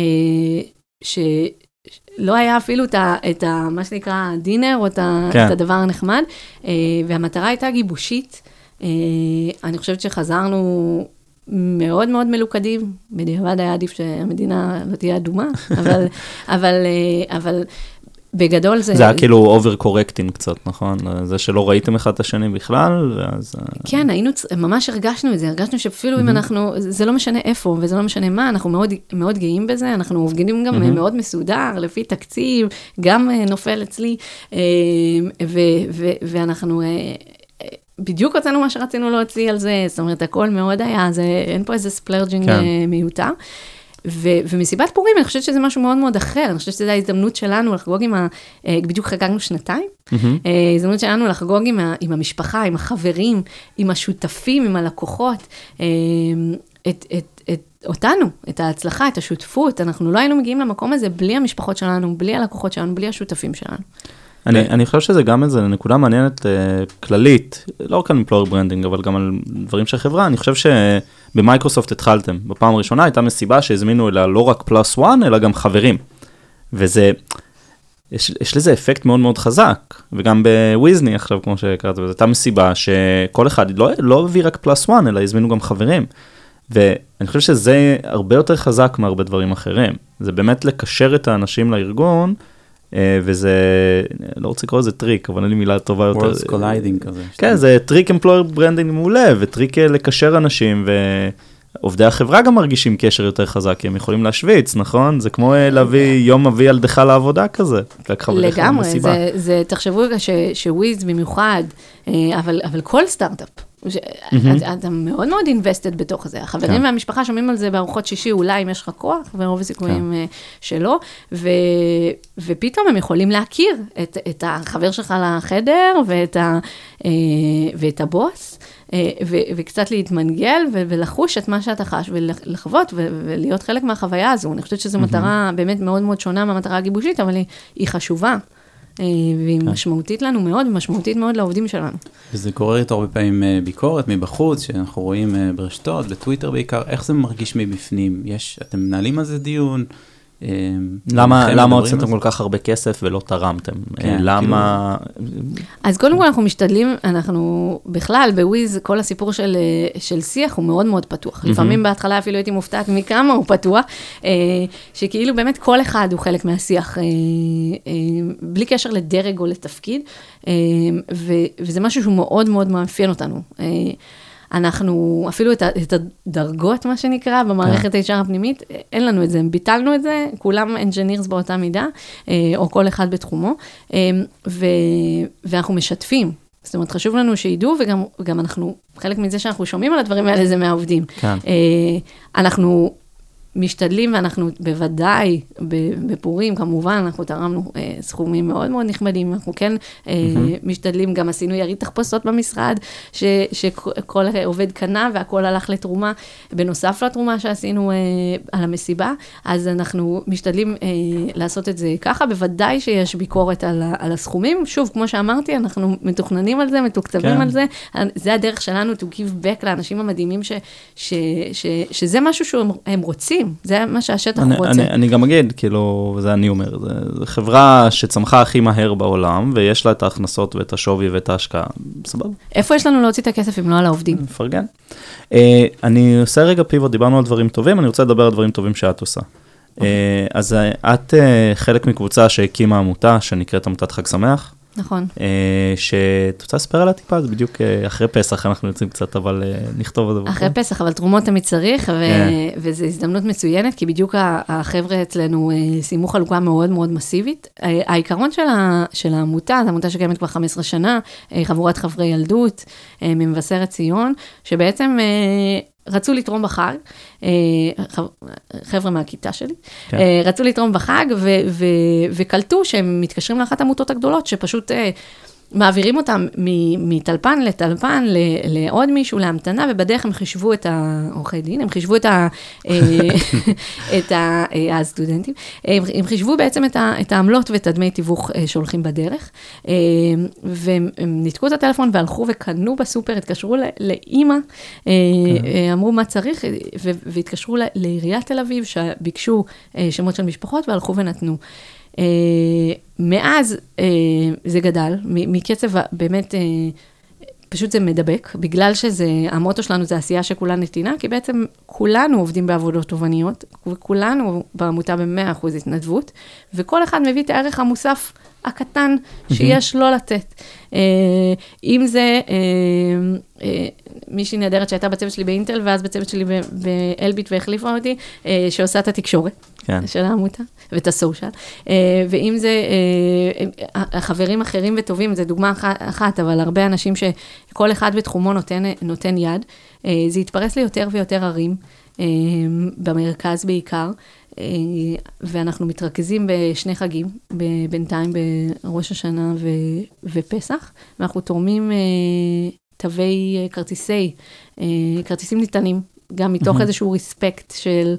שלא היה אפילו את, ה, את ה, מה שנקרא dinner או את, ה, כן. את הדבר הנחמד, אה, והמטרה הייתה גיבושית. אני חושבת שחזרנו מאוד מאוד מלוכדים, בדיעבד היה עדיף שהמדינה לא תהיה אדומה, אבל, אבל, אבל בגדול זה... זה היה כאילו over correcting קצת, נכון? זה שלא ראיתם אחד את השני בכלל, ואז... אה, כן, היינו, ממש הרגשנו את זה, הרגשנו שאפילו אם אנחנו, זה לא משנה איפה וזה לא משנה מה, אנחנו מאוד, מאוד גאים בזה, אנחנו עובדים גם מהמם. מאוד מסודר, לפי תקציב, גם אה, נופל אצלי, אה, ו, ו, ואנחנו... אה, אה, בדיוק הוצאנו מה שרצינו להוציא על זה, זאת אומרת, הכל מאוד היה, זה, אין פה איזה splurging. כן. מיותר. ו- ומסיבת פורים, אני חושבת שזה משהו מאוד מאוד אחר, אני חושבת שזו ההזדמנות שלנו לחגוג עם ה... אה, בדיוק חגגנו שנתיים, מהמם. אה, הזדמנות שלנו לחגוג עם, ה, עם המשפחה, עם החברים, עם השותפים, עם הלקוחות, אה, את, את, את, אותנו, את ההצלחה, את השותפות. אנחנו לא היינו מגיעים למקום הזה בלי המשפחות שלנו, בלי הלקוחות שלנו, בלי השותפים שלנו. אני, אני חושב שזה גם איזה נקודה מעניינת אה, כללית, לא רק על employer branding, אבל גם על דברים של חברה. אני חושב שבמייקרוסופט התחלתם. בפעם הראשונה הייתה מסיבה שהזמינו אליה לא רק plus one, אלא גם חברים. וזה, יש, יש לזה אפקט מאוד מאוד חזק. וגם בוויזני עכשיו, כמו שקראת, זו הייתה מסיבה שכל אחד לא, לא הביא רק plus one, אלא הזמינו גם חברים. ואני חושב שזה הרבה יותר חזק מהרבה דברים אחרים. זה באמת לקשר את האנשים לארגון, וזה, לא רוצה לקרוא לזה טריק, אבל אין לי מילה טובה יותר. Worlds colliding כזה. כן, זה טריק employer branding מעולה, וטריק אה, לקשר אנשים, ועובדי החברה גם מרגישים קשר יותר חזק, כי הם יכולים להשוויץ, נכון? זה כמו אה, להביא יום מביא ילדך לעבודה כזה. לגמרי. זה, זה, תחשבו רגע ש- שוויז במיוחד, אה, אבל, אבל כל סטארט-אפ. ש- אתה- אתה מאוד מאוד invested בתוך זה. החברים כן. והמשפחה שומעים על זה בארוחות שישי, אולי אם יש לך כוח, ורוב הסיכויים אה, שלא, ו, ופתאום הם יכולים להכיר את, את החבר שלך לחדר ואת, ה, אה, ואת הבוס. אה, ו- וקצת להתמנגל ו- ולחוש את מה שאתה חש ולחוות ו- ולהיות חלק מהחוויה הזו. אני חושבת שזו מטרה באמת מאוד מאוד שונה מהמטרה הגיבושית, אבל היא, היא חשובה. אה, והיא משמעותית לנו מאוד, ומשמעותית מאוד לעובדים שלנו. וזה גורר איתו הרבה פעמים אה, ביקורת מבחוץ, שאנחנו רואים אה, ברשתות, בטוויטר בעיקר, איך זה מרגיש מבפנים? יש, אתם מנהלים על זה דיון? אה, למה, למה הוצאתם? כל כך הרבה כסף ולא תרמתם? כן, אה, למה... אז קודם כל אנחנו משתדלים, אנחנו בכלל בוויז, כל הסיפור של, אה, של שיח הוא מאוד מאוד פתוח. לפעמים בהתחלה אפילו הייתי מופתעת מכמה הוא פתוח, שכאילו באמת כל אחד הוא חלק מהשיח, בלי קשר לדרג או לתפקיד, ו, וזה משהו שהוא מאוד מאוד מאפיין אותנו. אנחנו, אפילו את, את הדרגות, מה שנקרא, במערכת HR הפנימית, אין לנו את זה, ביטלנו את זה, כולם engineers באותה מידה, אה, או כל אחד בתחומו, אה, ו, ואנחנו משתפים. זאת אומרת, חשוב לנו שידעו, וגם גם אנחנו, חלק מזה שאנחנו שומעים על הדברים האלה זה מהעובדים. כן. אה, אנחנו משתדלים, ואנחנו בוודאי, בפורים, כמובן, אנחנו תרמנו אה, סכומים מאוד מאוד נכבדים, אנחנו כן אה, משתדלים, גם עשינו יריד תחפושות במשרד, ש, שכל עובד קנה והכל הלך לתרומה, בנוסף לתרומה שעשינו אה, על המסיבה, אז אנחנו משתדלים אה, לעשות את זה ככה, בוודאי שיש ביקורת על, על הסכומים, שוב, כמו שאמרתי, אנחנו מתוכננים על זה, מתוקצבים כן. על זה, זה הדרך שלנו to give back לאנשים המדהימים, ש, ש, ש, שזה משהו שהם הם רוצים, זה מה שהשטח אני, רוצה. אני, אני גם אגיד, כאילו, זה אני אומר, זה חברה שצמחה הכי מהר בעולם, ויש לה את ההכנסות ואת השווי ואת ההשקעה, סבבה, איפה יש לנו להוציא את הכסף אם לא על העובדים? מפרגן. Uh, אני עושה רגע פיבוט, דיברנו על דברים טובים, אני רוצה לדבר על דברים טובים שאת עושה. Uh, אז uh, את uh, חלק מקבוצה שהקימה עמותה שנקראת עמותת חג שמח, נכון. uh, שאת רוצה לספר עליה טיפה? זה בדיוק uh, אחרי פסח אנחנו יוצאים קצת, אבל uh, נכתוב על זה. אחרי פסח, אבל תרומות תמיד צריך, ו- כן. וזו הזדמנות מצוינת, כי בדיוק החבר'ה אצלנו אה, סיימו חלוקה מאוד מאוד מסיבית. אה, העיקרון של, ה- של העמותה, זו עמותה שקיימת כבר 15 שנה, אה, חבורת חברי ילדות אה, ממבשרת ציון, שבעצם... רצו לתרום בחג, אה, חבר'ה מהכיתה שלי, כן. אה, רצו לתרום בחג ו- ו- וקלטו שהם מתקשרים לאחת העמותות הגדולות, שפשוט אה, מעבירים אותם מטלפן לטלפן לעוד מישהו להמתנה, ובדרך הם חישבו את העורכי דין, הם חישבו את, ה, אה, את ה, אה, הסטודנטים, הם, הם חישבו בעצם את, ה, את העמלות ואת הדמי תיווך אה, שהולכים בדרך, והם הם ניתקו את הטלפון והלכו וקנו בסופר, התקשרו לאימא, אה, אמרו מה צריך, והתקשרו לעיריית תל אביב, שביקשו שמות של משפחות והלכו ונתנו. אה, מאז אה, זה גדל, מקצב באמת אה, פשוט זה מדבק, בגלל שזה, המוטו שלנו זה עשייה שכולה נתינה, כי בעצם כולנו עובדים בעבודות תובעניות, וכולנו בעמותה ב-100% התנדבות, וכל אחד מביא את הערך המוסף הקטן שיש לו לתת. אה, אם זה אה, אה, מישהי נהדרת שהייתה בצוות שלי באינטל, ואז בצוות שלי באלביט והחליפה אותי, שעושה את התקשורת כן. של העמותה, ואת הסושיאל. ואם זה חברים אחרים וטובים, זו דוגמה אח- אחת, אבל הרבה אנשים שכל אחד בתחומו נותן, נותן יד, זה יתפרס ליותר ויותר ערים, במרכז בעיקר. אה, ואנחנו מתרכזים בשני חגים, בינתיים בראש השנה ו- ופסח, ואנחנו תורמים אה, תווי אה, כרטיסי, כרטיסים ניתנים, גם מתוך מהמם. איזשהו ריספקט של,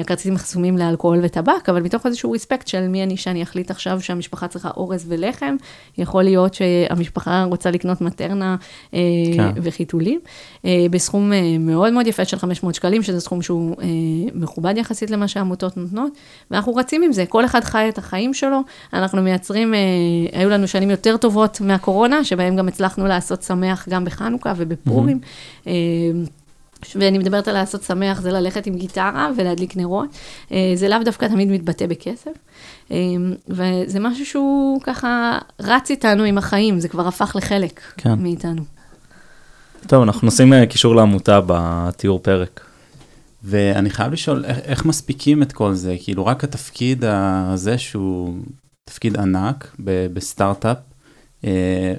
הכרטיסים חסומים לאלכוהול וטבק, אבל מתוך איזשהו ריספקט של מי אני שאני אחליט עכשיו שהמשפחה צריכה אורז ולחם, יכול להיות שהמשפחה רוצה לקנות מטרנה אה, כן. וחיתולים, אה, בסכום אה, מאוד מאוד יפה של 500 שקלים, שזה סכום שהוא אה, מכובד יחסית למה שהעמותות נותנות, ואנחנו רצים עם זה, כל אחד חי את החיים שלו, אנחנו מייצרים, אה, היו לנו שנים יותר טובות מהקורונה, שבהם גם הצלחנו לעשות שמח גם בחנוכה ובפורים. אה, ואני מדברת על לעשות שמח, זה ללכת עם גיטרה ולהדליק נרות. אה, זה לאו דווקא תמיד מתבטא בכסף. אה, וזה משהו שהוא ככה רץ איתנו עם החיים, זה כבר הפך לחלק כן. מאיתנו. טוב, אנחנו נשים אה, קישור לעמותה בתיאור פרק. ואני חייב לשאול, איך, איך מספיקים את כל זה? כאילו, רק התפקיד הזה שהוא תפקיד ענק ב- בסטארט-אפ,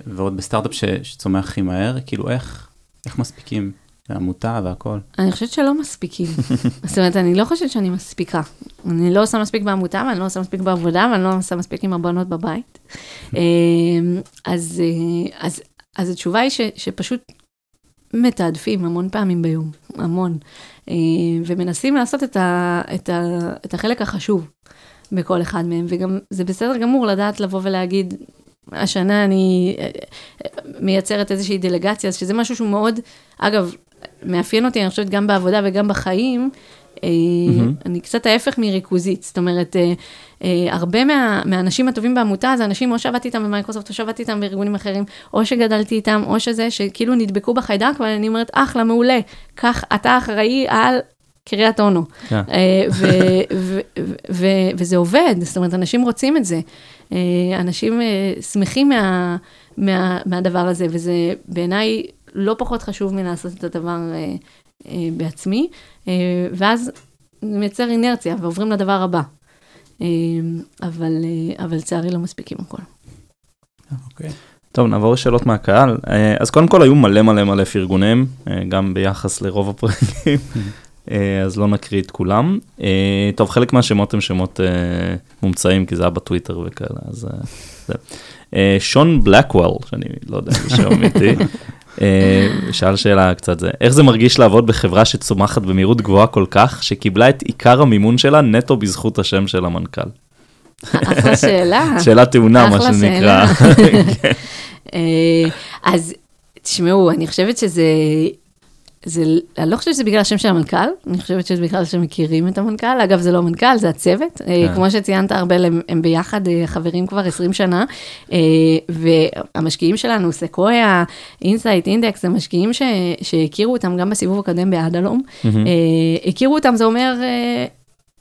ועוד בסטארט-אפ ש, שצומח הכי מהר, כאילו, איך, איך מספיקים? עמותה והכל. אני חושבת שלא מספיקים. זאת אומרת, אני לא חושבת שאני מספיקה. אני לא עושה מספיק בעמותה, ואני לא עושה מספיק בעבודה, ואני לא עושה מספיק עם הבנות בבית. אה, אז, אה, אז, אז התשובה היא ש, שפשוט מתעדפים המון פעמים ביום, המון. אה, ומנסים לעשות את, ה, את, ה, את החלק החשוב בכל אחד מהם, וגם זה בסדר גמור לדעת לבוא ולהגיד, השנה אני אה, מייצרת איזושהי דלגציה, שזה משהו שהוא מאוד, אגב, מאפיין אותי, אני חושבת, גם בעבודה וגם בחיים, אה, אני קצת ההפך מריכוזית, זאת אומרת, אה, אה, הרבה מה, מהאנשים הטובים בעמותה זה אנשים, או שעבדתי איתם במייקרוסופט, או שעבדתי איתם בארגונים אחרים, או שגדלתי איתם, או שזה, שכאילו נדבקו בחיידק, ואני אומרת, אחלה, מעולה, קח, אתה אחראי על קריית אונו. כן. ו- ו- ו- וזה עובד, זאת אומרת, אנשים רוצים את זה. אנשים שמחים מה- מה- מהדבר הזה, וזה בעיניי לא פחות חשוב מלעשות את הדבר אה, אה, בעצמי, אה, ואז זה מייצר אינרציה ועוברים לדבר הבא. אה, אבל אה, אבל לצערי לא מספיקים הכל. אוקיי. טוב, נעבור לשאלות מהקהל. אז קודם כל היו מלא מלא מלא פרגונים, גם ביחס לרוב הפרקים, אז לא נקריא את כולם. טוב, חלק מהשמות הם שמות מומצאים, כי זה היה בטוויטר וכאלה, אז זה. שון בלקוול, שאני לא יודע אם זה שם אמיתי, שאל שאלה קצת זה, איך זה מרגיש לעבוד בחברה שצומחת במהירות גבוהה כל כך, שקיבלה את עיקר המימון שלה נטו בזכות השם של המנכ"ל? אחלה שאלה. שאלה טעונה, מה שנקרא. שאלה. אה, אז תשמעו, אני חושבת שזה, זה, אני לא חושבת שזה בגלל השם של המנכ"ל, אני חושבת שזה בגלל שמכירים את המנכ"ל, אגב זה לא המנכ"ל, זה הצוות, אה, כן. כמו שציינת ארבל, הם, הם ביחד אה, חברים כבר 20 שנה, אה, והמשקיעים שלנו, סקויה, אינסייט, אינדקס, זה משקיעים ש, שהכירו אותם גם בסיבוב הקודם באדאלום, אה, הכירו אותם, זה אומר,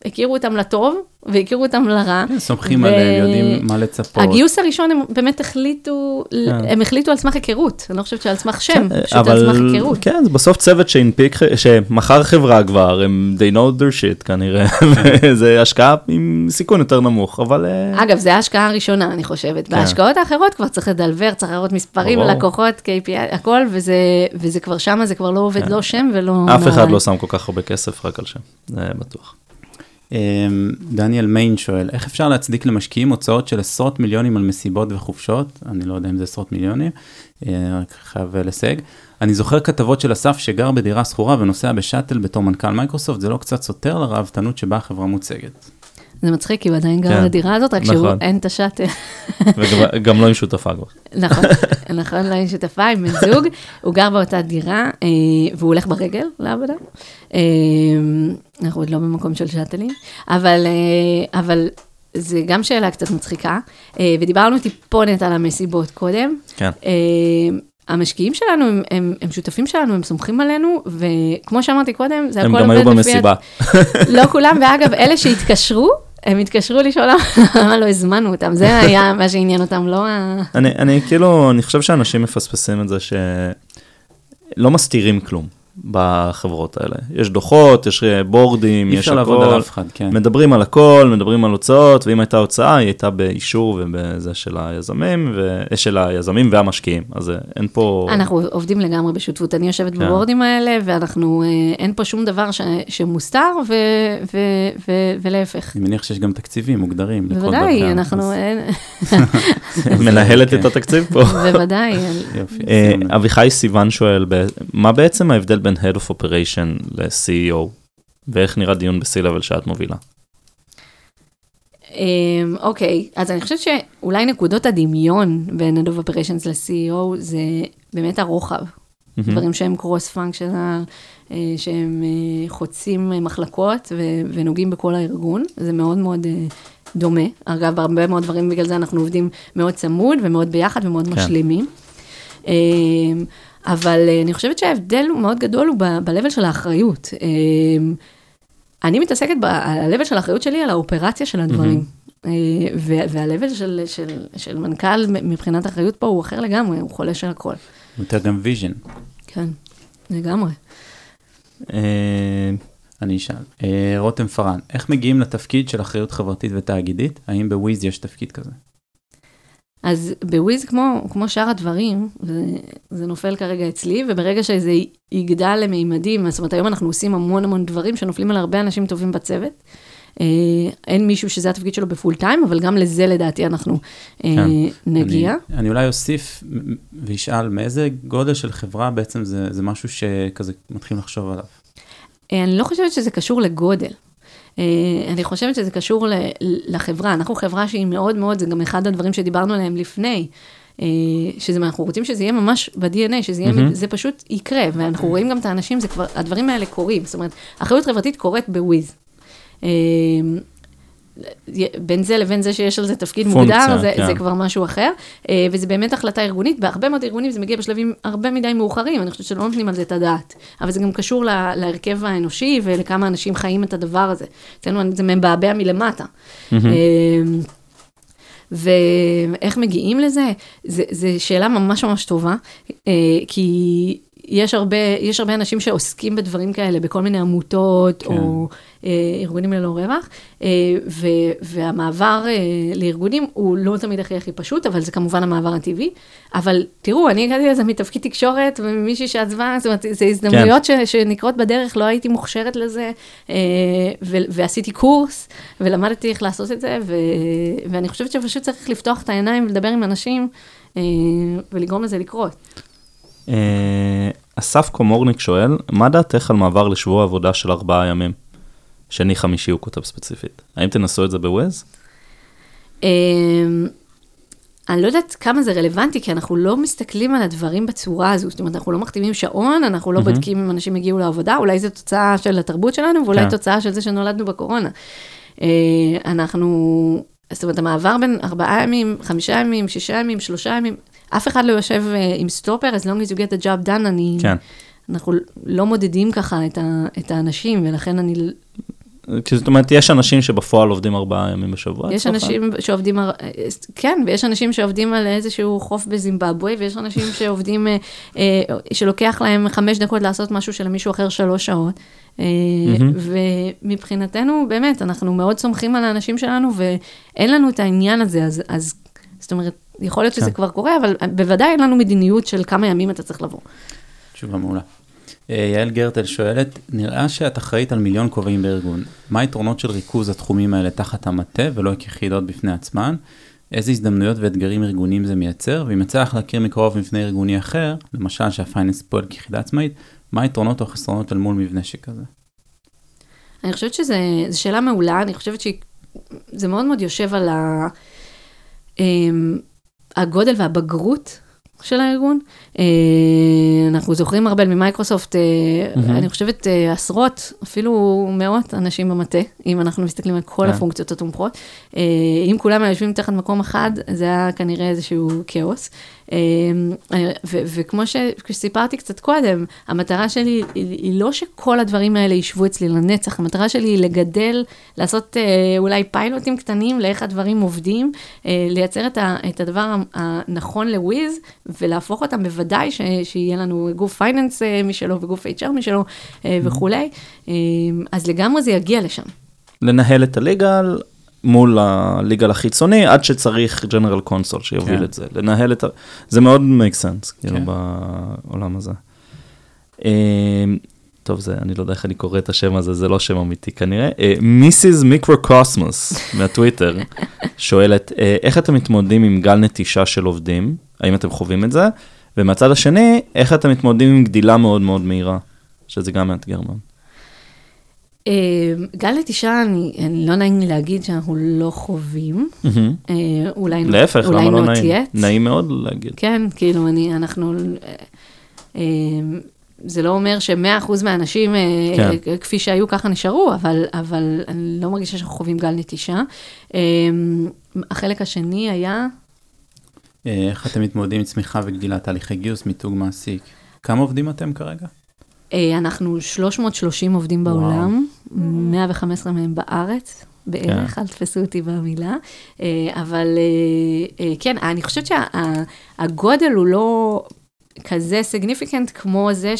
הכירו אותם לטוב והכירו אותם לרע. סומכים ו- עליהם, יודעים מה לצפות. הגיוס הראשון הם באמת החליטו, כן. הם החליטו על סמך היכרות, אני לא חושבת שעל סמך שם, כן, פשוט על סמך היכרות. כן, זה בסוף צוות שהנפיק, שמכר חברה כבר, הם they know their shit כנראה, וזה השקעה עם סיכון יותר נמוך, אבל... אה, אגב, זו ההשקעה הראשונה, אני חושבת. כן. בהשקעות האחרות כבר צריך לדלבר, צריך לראות מספרים. לקוחות, KPI, הכל, וזה, וזה כבר שמה, זה כבר לא עובד, כן. לא שם ולא... אף אחד. לא שם כל כך הרבה כסף רק על שם, זה בטוח. אמ, דניאל מיין שואל, איך אפשר להצדיק למשקיעים הוצאות של עשרות מיליונים על מסיבות וחופשות? אני לא יודע אם זה עשרות מיליונים, אה, רק חייב לסייג. אני זוכר כתבות של אסף שגר בדירה שכורה ונוסע בשאטל בתור מנכ"ל מייקרוסופט, זה לא קצת סותר לראוותנות שבה החברה מוצגת. זה מצחיק, כי הוא עדיין גר כן. בדירה הזאת, רק נכון. שהוא אין את השאטל. וגם גם לא עם שותפה כבר. נכון, נכון, לא עם שותפה, עם בן זוג, הוא גר באותה דירה, אה, והוא הולך ברגל לעבודה. אה, אנחנו עוד לא במקום של שאטלים, אבל, אה, אבל זה גם שאלה קצת מצחיקה, ודיברנו טיפונת על המסיבות קודם. כן. המשקיעים שלנו הם, הם, הם שותפים שלנו, הם סומכים עלינו, וכמו שאמרתי קודם, זה הם הכל גם היו עובד לפי... במסיבה. לא כולם, ואגב, אלה שהתקשרו, הם התקשרו לשאול למה לא הזמנו אותם, זה היה מה שעניין אותם, לא ה... אני, אני כאילו, אני חושב שאנשים מפספסים את זה שלא מסתירים כלום בחברות האלה. יש דוחות, יש בורדים, אי יש אפשר לעבוד על הכל. אף אחד, כן. מדברים על הכל, מדברים על הוצאות, ואם הייתה הוצאה, היא הייתה באישור ובזה של היזמים, ו... של היזמים והמשקיעים. אז אה, אין פה... אנחנו עובדים לגמרי בשותפות, אני יושבת כן. בבורדים האלה, ואנחנו, אה, אין פה שום דבר ש, שמוסתר, ו, ו, ו, ולהפך. אני מניח שיש גם תקציבים מוגדרים לכל דבר. בוודאי, אנחנו, אז אה, מנהלת כן. את התקציב פה. בוודאי, אה. אביחי סיוון שואל, מה בעצם ההבדל בין Head of Operation ל-CEO, ואיך נראה דיון ב-C-Level שאת מובילה? אמ, אוקיי, אז אני חושבת שאולי נקודות הדמיון בין Head of Operations ל-CEO זה באמת הרוחב. דברים שהם קרוס פונקשיונל, שהם אה, חוצים אה, מחלקות ו- ונוגעים בכל הארגון, זה מאוד מאוד אה, דומה. אגב, בהרבה מאוד דברים בגלל זה אנחנו עובדים מאוד צמוד ומאוד ביחד ומאוד כן. משלימים. אה, אבל אה, אני חושבת שההבדל הוא מאוד גדול הוא ב-level של האחריות. אה, אני מתעסקת ב-level של האחריות שלי על האופרציה של הדברים. אה, ו- וה-level של, של, של מנכ"ל מבחינת אחריות פה הוא אחר לגמרי, הוא חולש על הכל. יותר גם vision. כן, לגמרי. אה, אני אשאל. אה, רותם פארן, איך מגיעים לתפקיד של אחריות חברתית ותאגידית? האם בוויז יש תפקיד כזה? אז בוויז, כמו, כמו שאר הדברים, זה, זה נופל כרגע אצלי, וברגע שזה יגדל למימדים, זאת אומרת, היום אנחנו עושים המון המון דברים שנופלים על הרבה אנשים טובים בצוות. אה, אין מישהו שזה התפקיד שלו ב full time, אבל גם לזה לדעתי אנחנו אה, כן. נגיע. אני, אני אולי אוסיף ואשאל, מאיזה גודל של חברה בעצם זה, זה משהו שכזה מתחילים לחשוב עליו? אה, אני לא חושבת שזה קשור לגודל. אה, אני חושבת שזה קשור לחברה. אנחנו חברה שהיא מאוד מאוד, זה גם אחד הדברים שדיברנו עליהם לפני. אה, שזה, אנחנו רוצים שזה יהיה ממש ב-DNA, שזה יהיה, מהמם. זה פשוט יקרה, ואנחנו רואים גם את האנשים, זה כבר, הדברים האלה קורים. זאת אומרת, אחריות חברתית קורית בוויז. בין זה לבין זה שיש על זה תפקיד פונקציה, מוגדר, זה, כן. זה כבר משהו אחר, אה, וזה באמת החלטה ארגונית, בהרבה מאוד ארגונים זה מגיע בשלבים הרבה מדי מאוחרים, אני חושבת שלא נותנים על זה את הדעת, אבל זה גם קשור לה, להרכב האנושי ולכמה אנשים חיים את הדבר הזה. אצלנו זה מבעבע מלמטה. אה, ואיך מגיעים לזה? זו שאלה ממש ממש טובה, אה, כי יש הרבה, יש הרבה אנשים שעוסקים בדברים כאלה, בכל מיני עמותות כן. או אה, ארגונים ללא רווח, אה, ו, והמעבר אה, לארגונים הוא לא תמיד הכי הכי פשוט, אבל זה כמובן המעבר הטבעי. אבל תראו, אני הגעתי לזה מתפקיד תקשורת ומישהי שעזבה, זאת אומרת, זה הזדמנויות כן. ש, שנקרות בדרך, לא הייתי מוכשרת לזה, אה, ו, ועשיתי קורס, ולמדתי איך לעשות את זה, ו, ואני חושבת שפשוט צריך לפתוח את העיניים ולדבר עם אנשים, אה, ולגרום לזה לקרות. אה, אסף קומורניק שואל, מה דעתך על מעבר לשבוע עבודה של ארבעה ימים? שני חמישי הוא כותב ספציפית. האם תנסו את זה בוויז? אמ, אני לא יודעת כמה זה רלוונטי, כי אנחנו לא מסתכלים על הדברים בצורה הזו. זאת אומרת, אנחנו לא מחתימים שעון, אנחנו לא. בודקים אם אנשים הגיעו לעבודה, אולי זו תוצאה של התרבות שלנו, ואולי כן. תוצאה של זה שנולדנו בקורונה. אה, אנחנו, זאת אומרת, המעבר בין ארבעה ימים, חמישה ימים, שישה ימים, שלושה ימים, אף אחד לא יושב אה, עם סטופר, as long as you get the job done, אני... כן. אנחנו לא מודדים ככה את, ה, את האנשים, ולכן אני... כי זאת אומרת, יש אנשים שבפועל עובדים ארבעה ימים בשבוע. יש אנשים שעובדים, הר- כן, ויש אנשים שעובדים על איזשהו חוף בזימבבואה, ויש אנשים שעובדים, אה, אה, שלוקח להם חמש דקות לעשות משהו שלמישהו אחר שלוש שעות. אה. ומבחינתנו, באמת, אנחנו מאוד סומכים על האנשים שלנו, ואין לנו את העניין הזה, אז, אז זאת אומרת, יכול להיות שזה כן. כבר קורה, אבל בוודאי אין לנו מדיניות של כמה ימים אתה צריך לבוא. תשובה מעולה. אה, יעל גרטל שואלת, נראה שאת אחראית על מיליון כובעים בארגון. מה היתרונות של ריכוז התחומים האלה תחת המטה ולא כיחידות בפני עצמן? איזה הזדמנויות ואתגרים ארגוניים זה מייצר? ואם יצא לך להכיר מקרוב מבנה ארגוני אחר, למשל שהפייננס פועל כיחידה עצמאית, מה היתרונות או החסרונות אל מול מבנה שכזה? אני חושבת שזו שאלה מעולה, אני חושבת שזה מאוד מאוד יושב על ה, אמ, הגודל והבגרות של הארגון. אה, אנחנו זוכרים הרבה ממייקרוסופט, אה, אני חושבת אה, עשרות, אפילו מאות אנשים במטה, אם אנחנו מסתכלים על כל כן. הפונקציות התומכות. אם כולם היו יושבים תחת מקום אחד, זה היה כנראה איזשהו כאוס. ו- וכמו שסיפרתי קצת קודם, המטרה שלי היא, היא לא שכל הדברים האלה ישבו אצלי לנצח, המטרה שלי היא לגדל, לעשות אולי פיילוטים קטנים לאיך הדברים עובדים, לייצר את הדבר הנכון לוויז, ולהפוך אותם בוודאי ש- שיהיה לנו גוף finance אה, משלו וגוף HR משלו אה, וכולי, אה, אז לגמרי זה יגיע לשם. לנהל את ה legal מול ה legal החיצוני, עד שצריך general counsel שיוביל כן. את זה. לנהל את ה... זה מאוד make sense, כאילו, כן. בעולם הזה. טוב, זה, אני לא יודע איך אני קורא את השם הזה, זה לא שם אמיתי כנראה. מיסיס מיקרוקוסמוס מהטוויטר שואלת, איך אתם מתמודדים עם גל נטישה של עובדים? האם אתם חווים את זה? ומהצד השני, איך אתם מתמודדים עם גדילה מאוד מאוד מהירה? שזה גם מאתגר מאוד. אה, גל נטישה, אני, אני לא נעים לי להגיד שאנחנו לא חווים. אה, אולי, להפך, אולי למה לא נעים? נעים מאוד להגיד. כן, כאילו, אני, אנחנו, אה, זה לא אומר ש-100% מהאנשים, כן. כפי שהיו, ככה נשארו, אבל, אבל אני לא מרגישה שאנחנו חווים גל נטישה. החלק השני היה, איך אתם מתמודדים עם צמיחה וגדילת תהליכי גיוס, מיתוג מעסיק? כמה עובדים אתם כרגע? אה, אנחנו 330 עובדים וואו. בעולם, 115 מהם בארץ. בערך, כן. אל תתפסו אותי במילה, אה, אבל אה, כן, אני חושבת שהגודל הוא לא כזה סיגניפיקנט כמו זה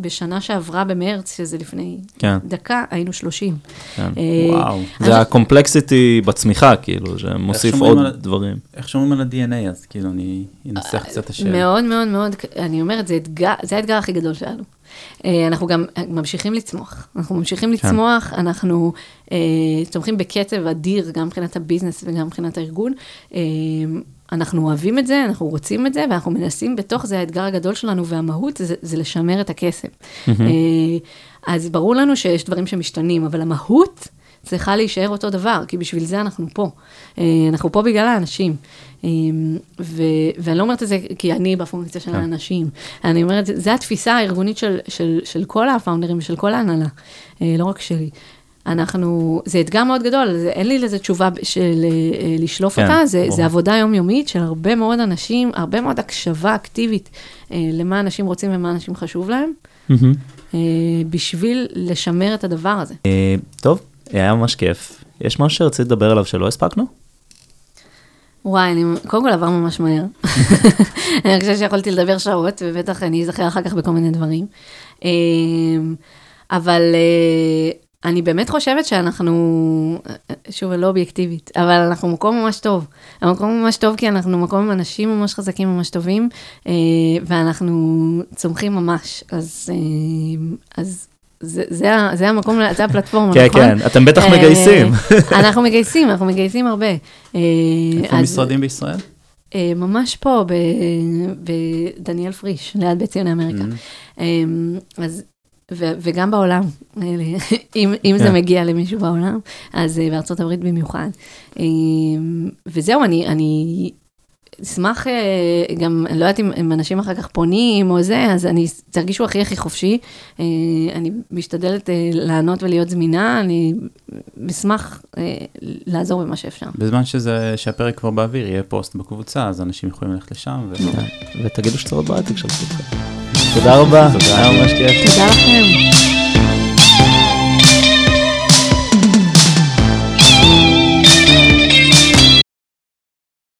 שבשנה שעברה במרץ, שזה לפני כן, דקה, היינו 30. כן. אה, וואו. זה הקומפלקסיטי בצמיחה, כאילו, שמוסיף עוד על- דברים. איך שומרים על ה-DNA אז? כאילו, אני אנסח קצת את השאלה. מאוד מאוד מאוד, אני אומרת, זה, אתגר, זה האתגר הכי גדול שלנו. אה, אנחנו גם ממשיכים לצמוח. אנחנו ממשיכים לצמוח, אנחנו אה, צומחים בקצב אדיר, גם מבחינת הביזנס וגם מבחינת הארגון. אה, אנחנו אוהבים את זה, אנחנו רוצים את זה, ואנחנו מנסים בתוך זה, האתגר הגדול שלנו והמהות זה, זה לשמר את הכסף. אה, אז ברור לנו שיש דברים שמשתנים, אבל המהות צריכה להישאר אותו דבר, כי בשביל זה אנחנו פה. אה, אנחנו פה בגלל האנשים. אה, ו- ואני לא אומרת את זה כי אני בפונקציה של כן. האנשים, אני אומרת, זו התפיסה הארגונית של, של, של כל הפאונדרים ושל כל ההנהלה, אה, לא רק שלי. אנחנו, זה אתגר מאוד גדול, זה, אין לי לזה תשובה של אה, לשלוף כן, אותה, זה. זה עבודה יומיומית של הרבה מאוד אנשים, הרבה מאוד הקשבה אקטיבית אה, למה אנשים רוצים ומה אנשים חשוב להם, מהמם. אה, בשביל לשמר את הדבר הזה. אה, טוב, היה ממש כיף. יש משהו שרצית לדבר עליו שלא הספקנו? וואי, אני, קודם כל עבר ממש מהר. אני חושבת שיכולתי לדבר שעות, ובטח אני אזכר אחר כך בכל מיני דברים. אה, אבל אה, אני באמת חושבת שאנחנו, שוב, אני לא אובייקטיבית, אבל אנחנו מקום ממש טוב. המקום ממש טוב כי אנחנו מקום עם אנשים ממש חזקים, ממש טובים, אה, ואנחנו צומחים ממש. אז, אה, אז זה, זה, זה המקום, זה הפלטפורמה, כן, נכון? כן, אתם בטח אה, מגייסים. אנחנו מגייסים, אנחנו מגייסים הרבה. איפה אז- משרדים בישראל? ממש פה, בדניאל פריש, ליד בית ציוני אמריקה. Mm-hmm. אז, ו- וגם בעולם, אם, אם זה כן. מגיע למישהו בעולם, אז אה, בארצות הברית במיוחד. אה, וזהו, אני, אני אשמח, אה, גם, אני לא יודעת אם, אם אנשים אחר כך פונים או זה, אז אני, תרגישו הכי הכי חופשי. אני משתדלת לענות ולהיות זמינה, אני אשמח לעזור במה שאפשר. בזמן שזה, שהפרק כבר באוויר, יהיה פוסט בקבוצה, אז אנשים יכולים ללכת לשם. ו... ותגידו שצרות בעתיק של אתכם. תודה רבה, היה ממש כיף. תודה לכם.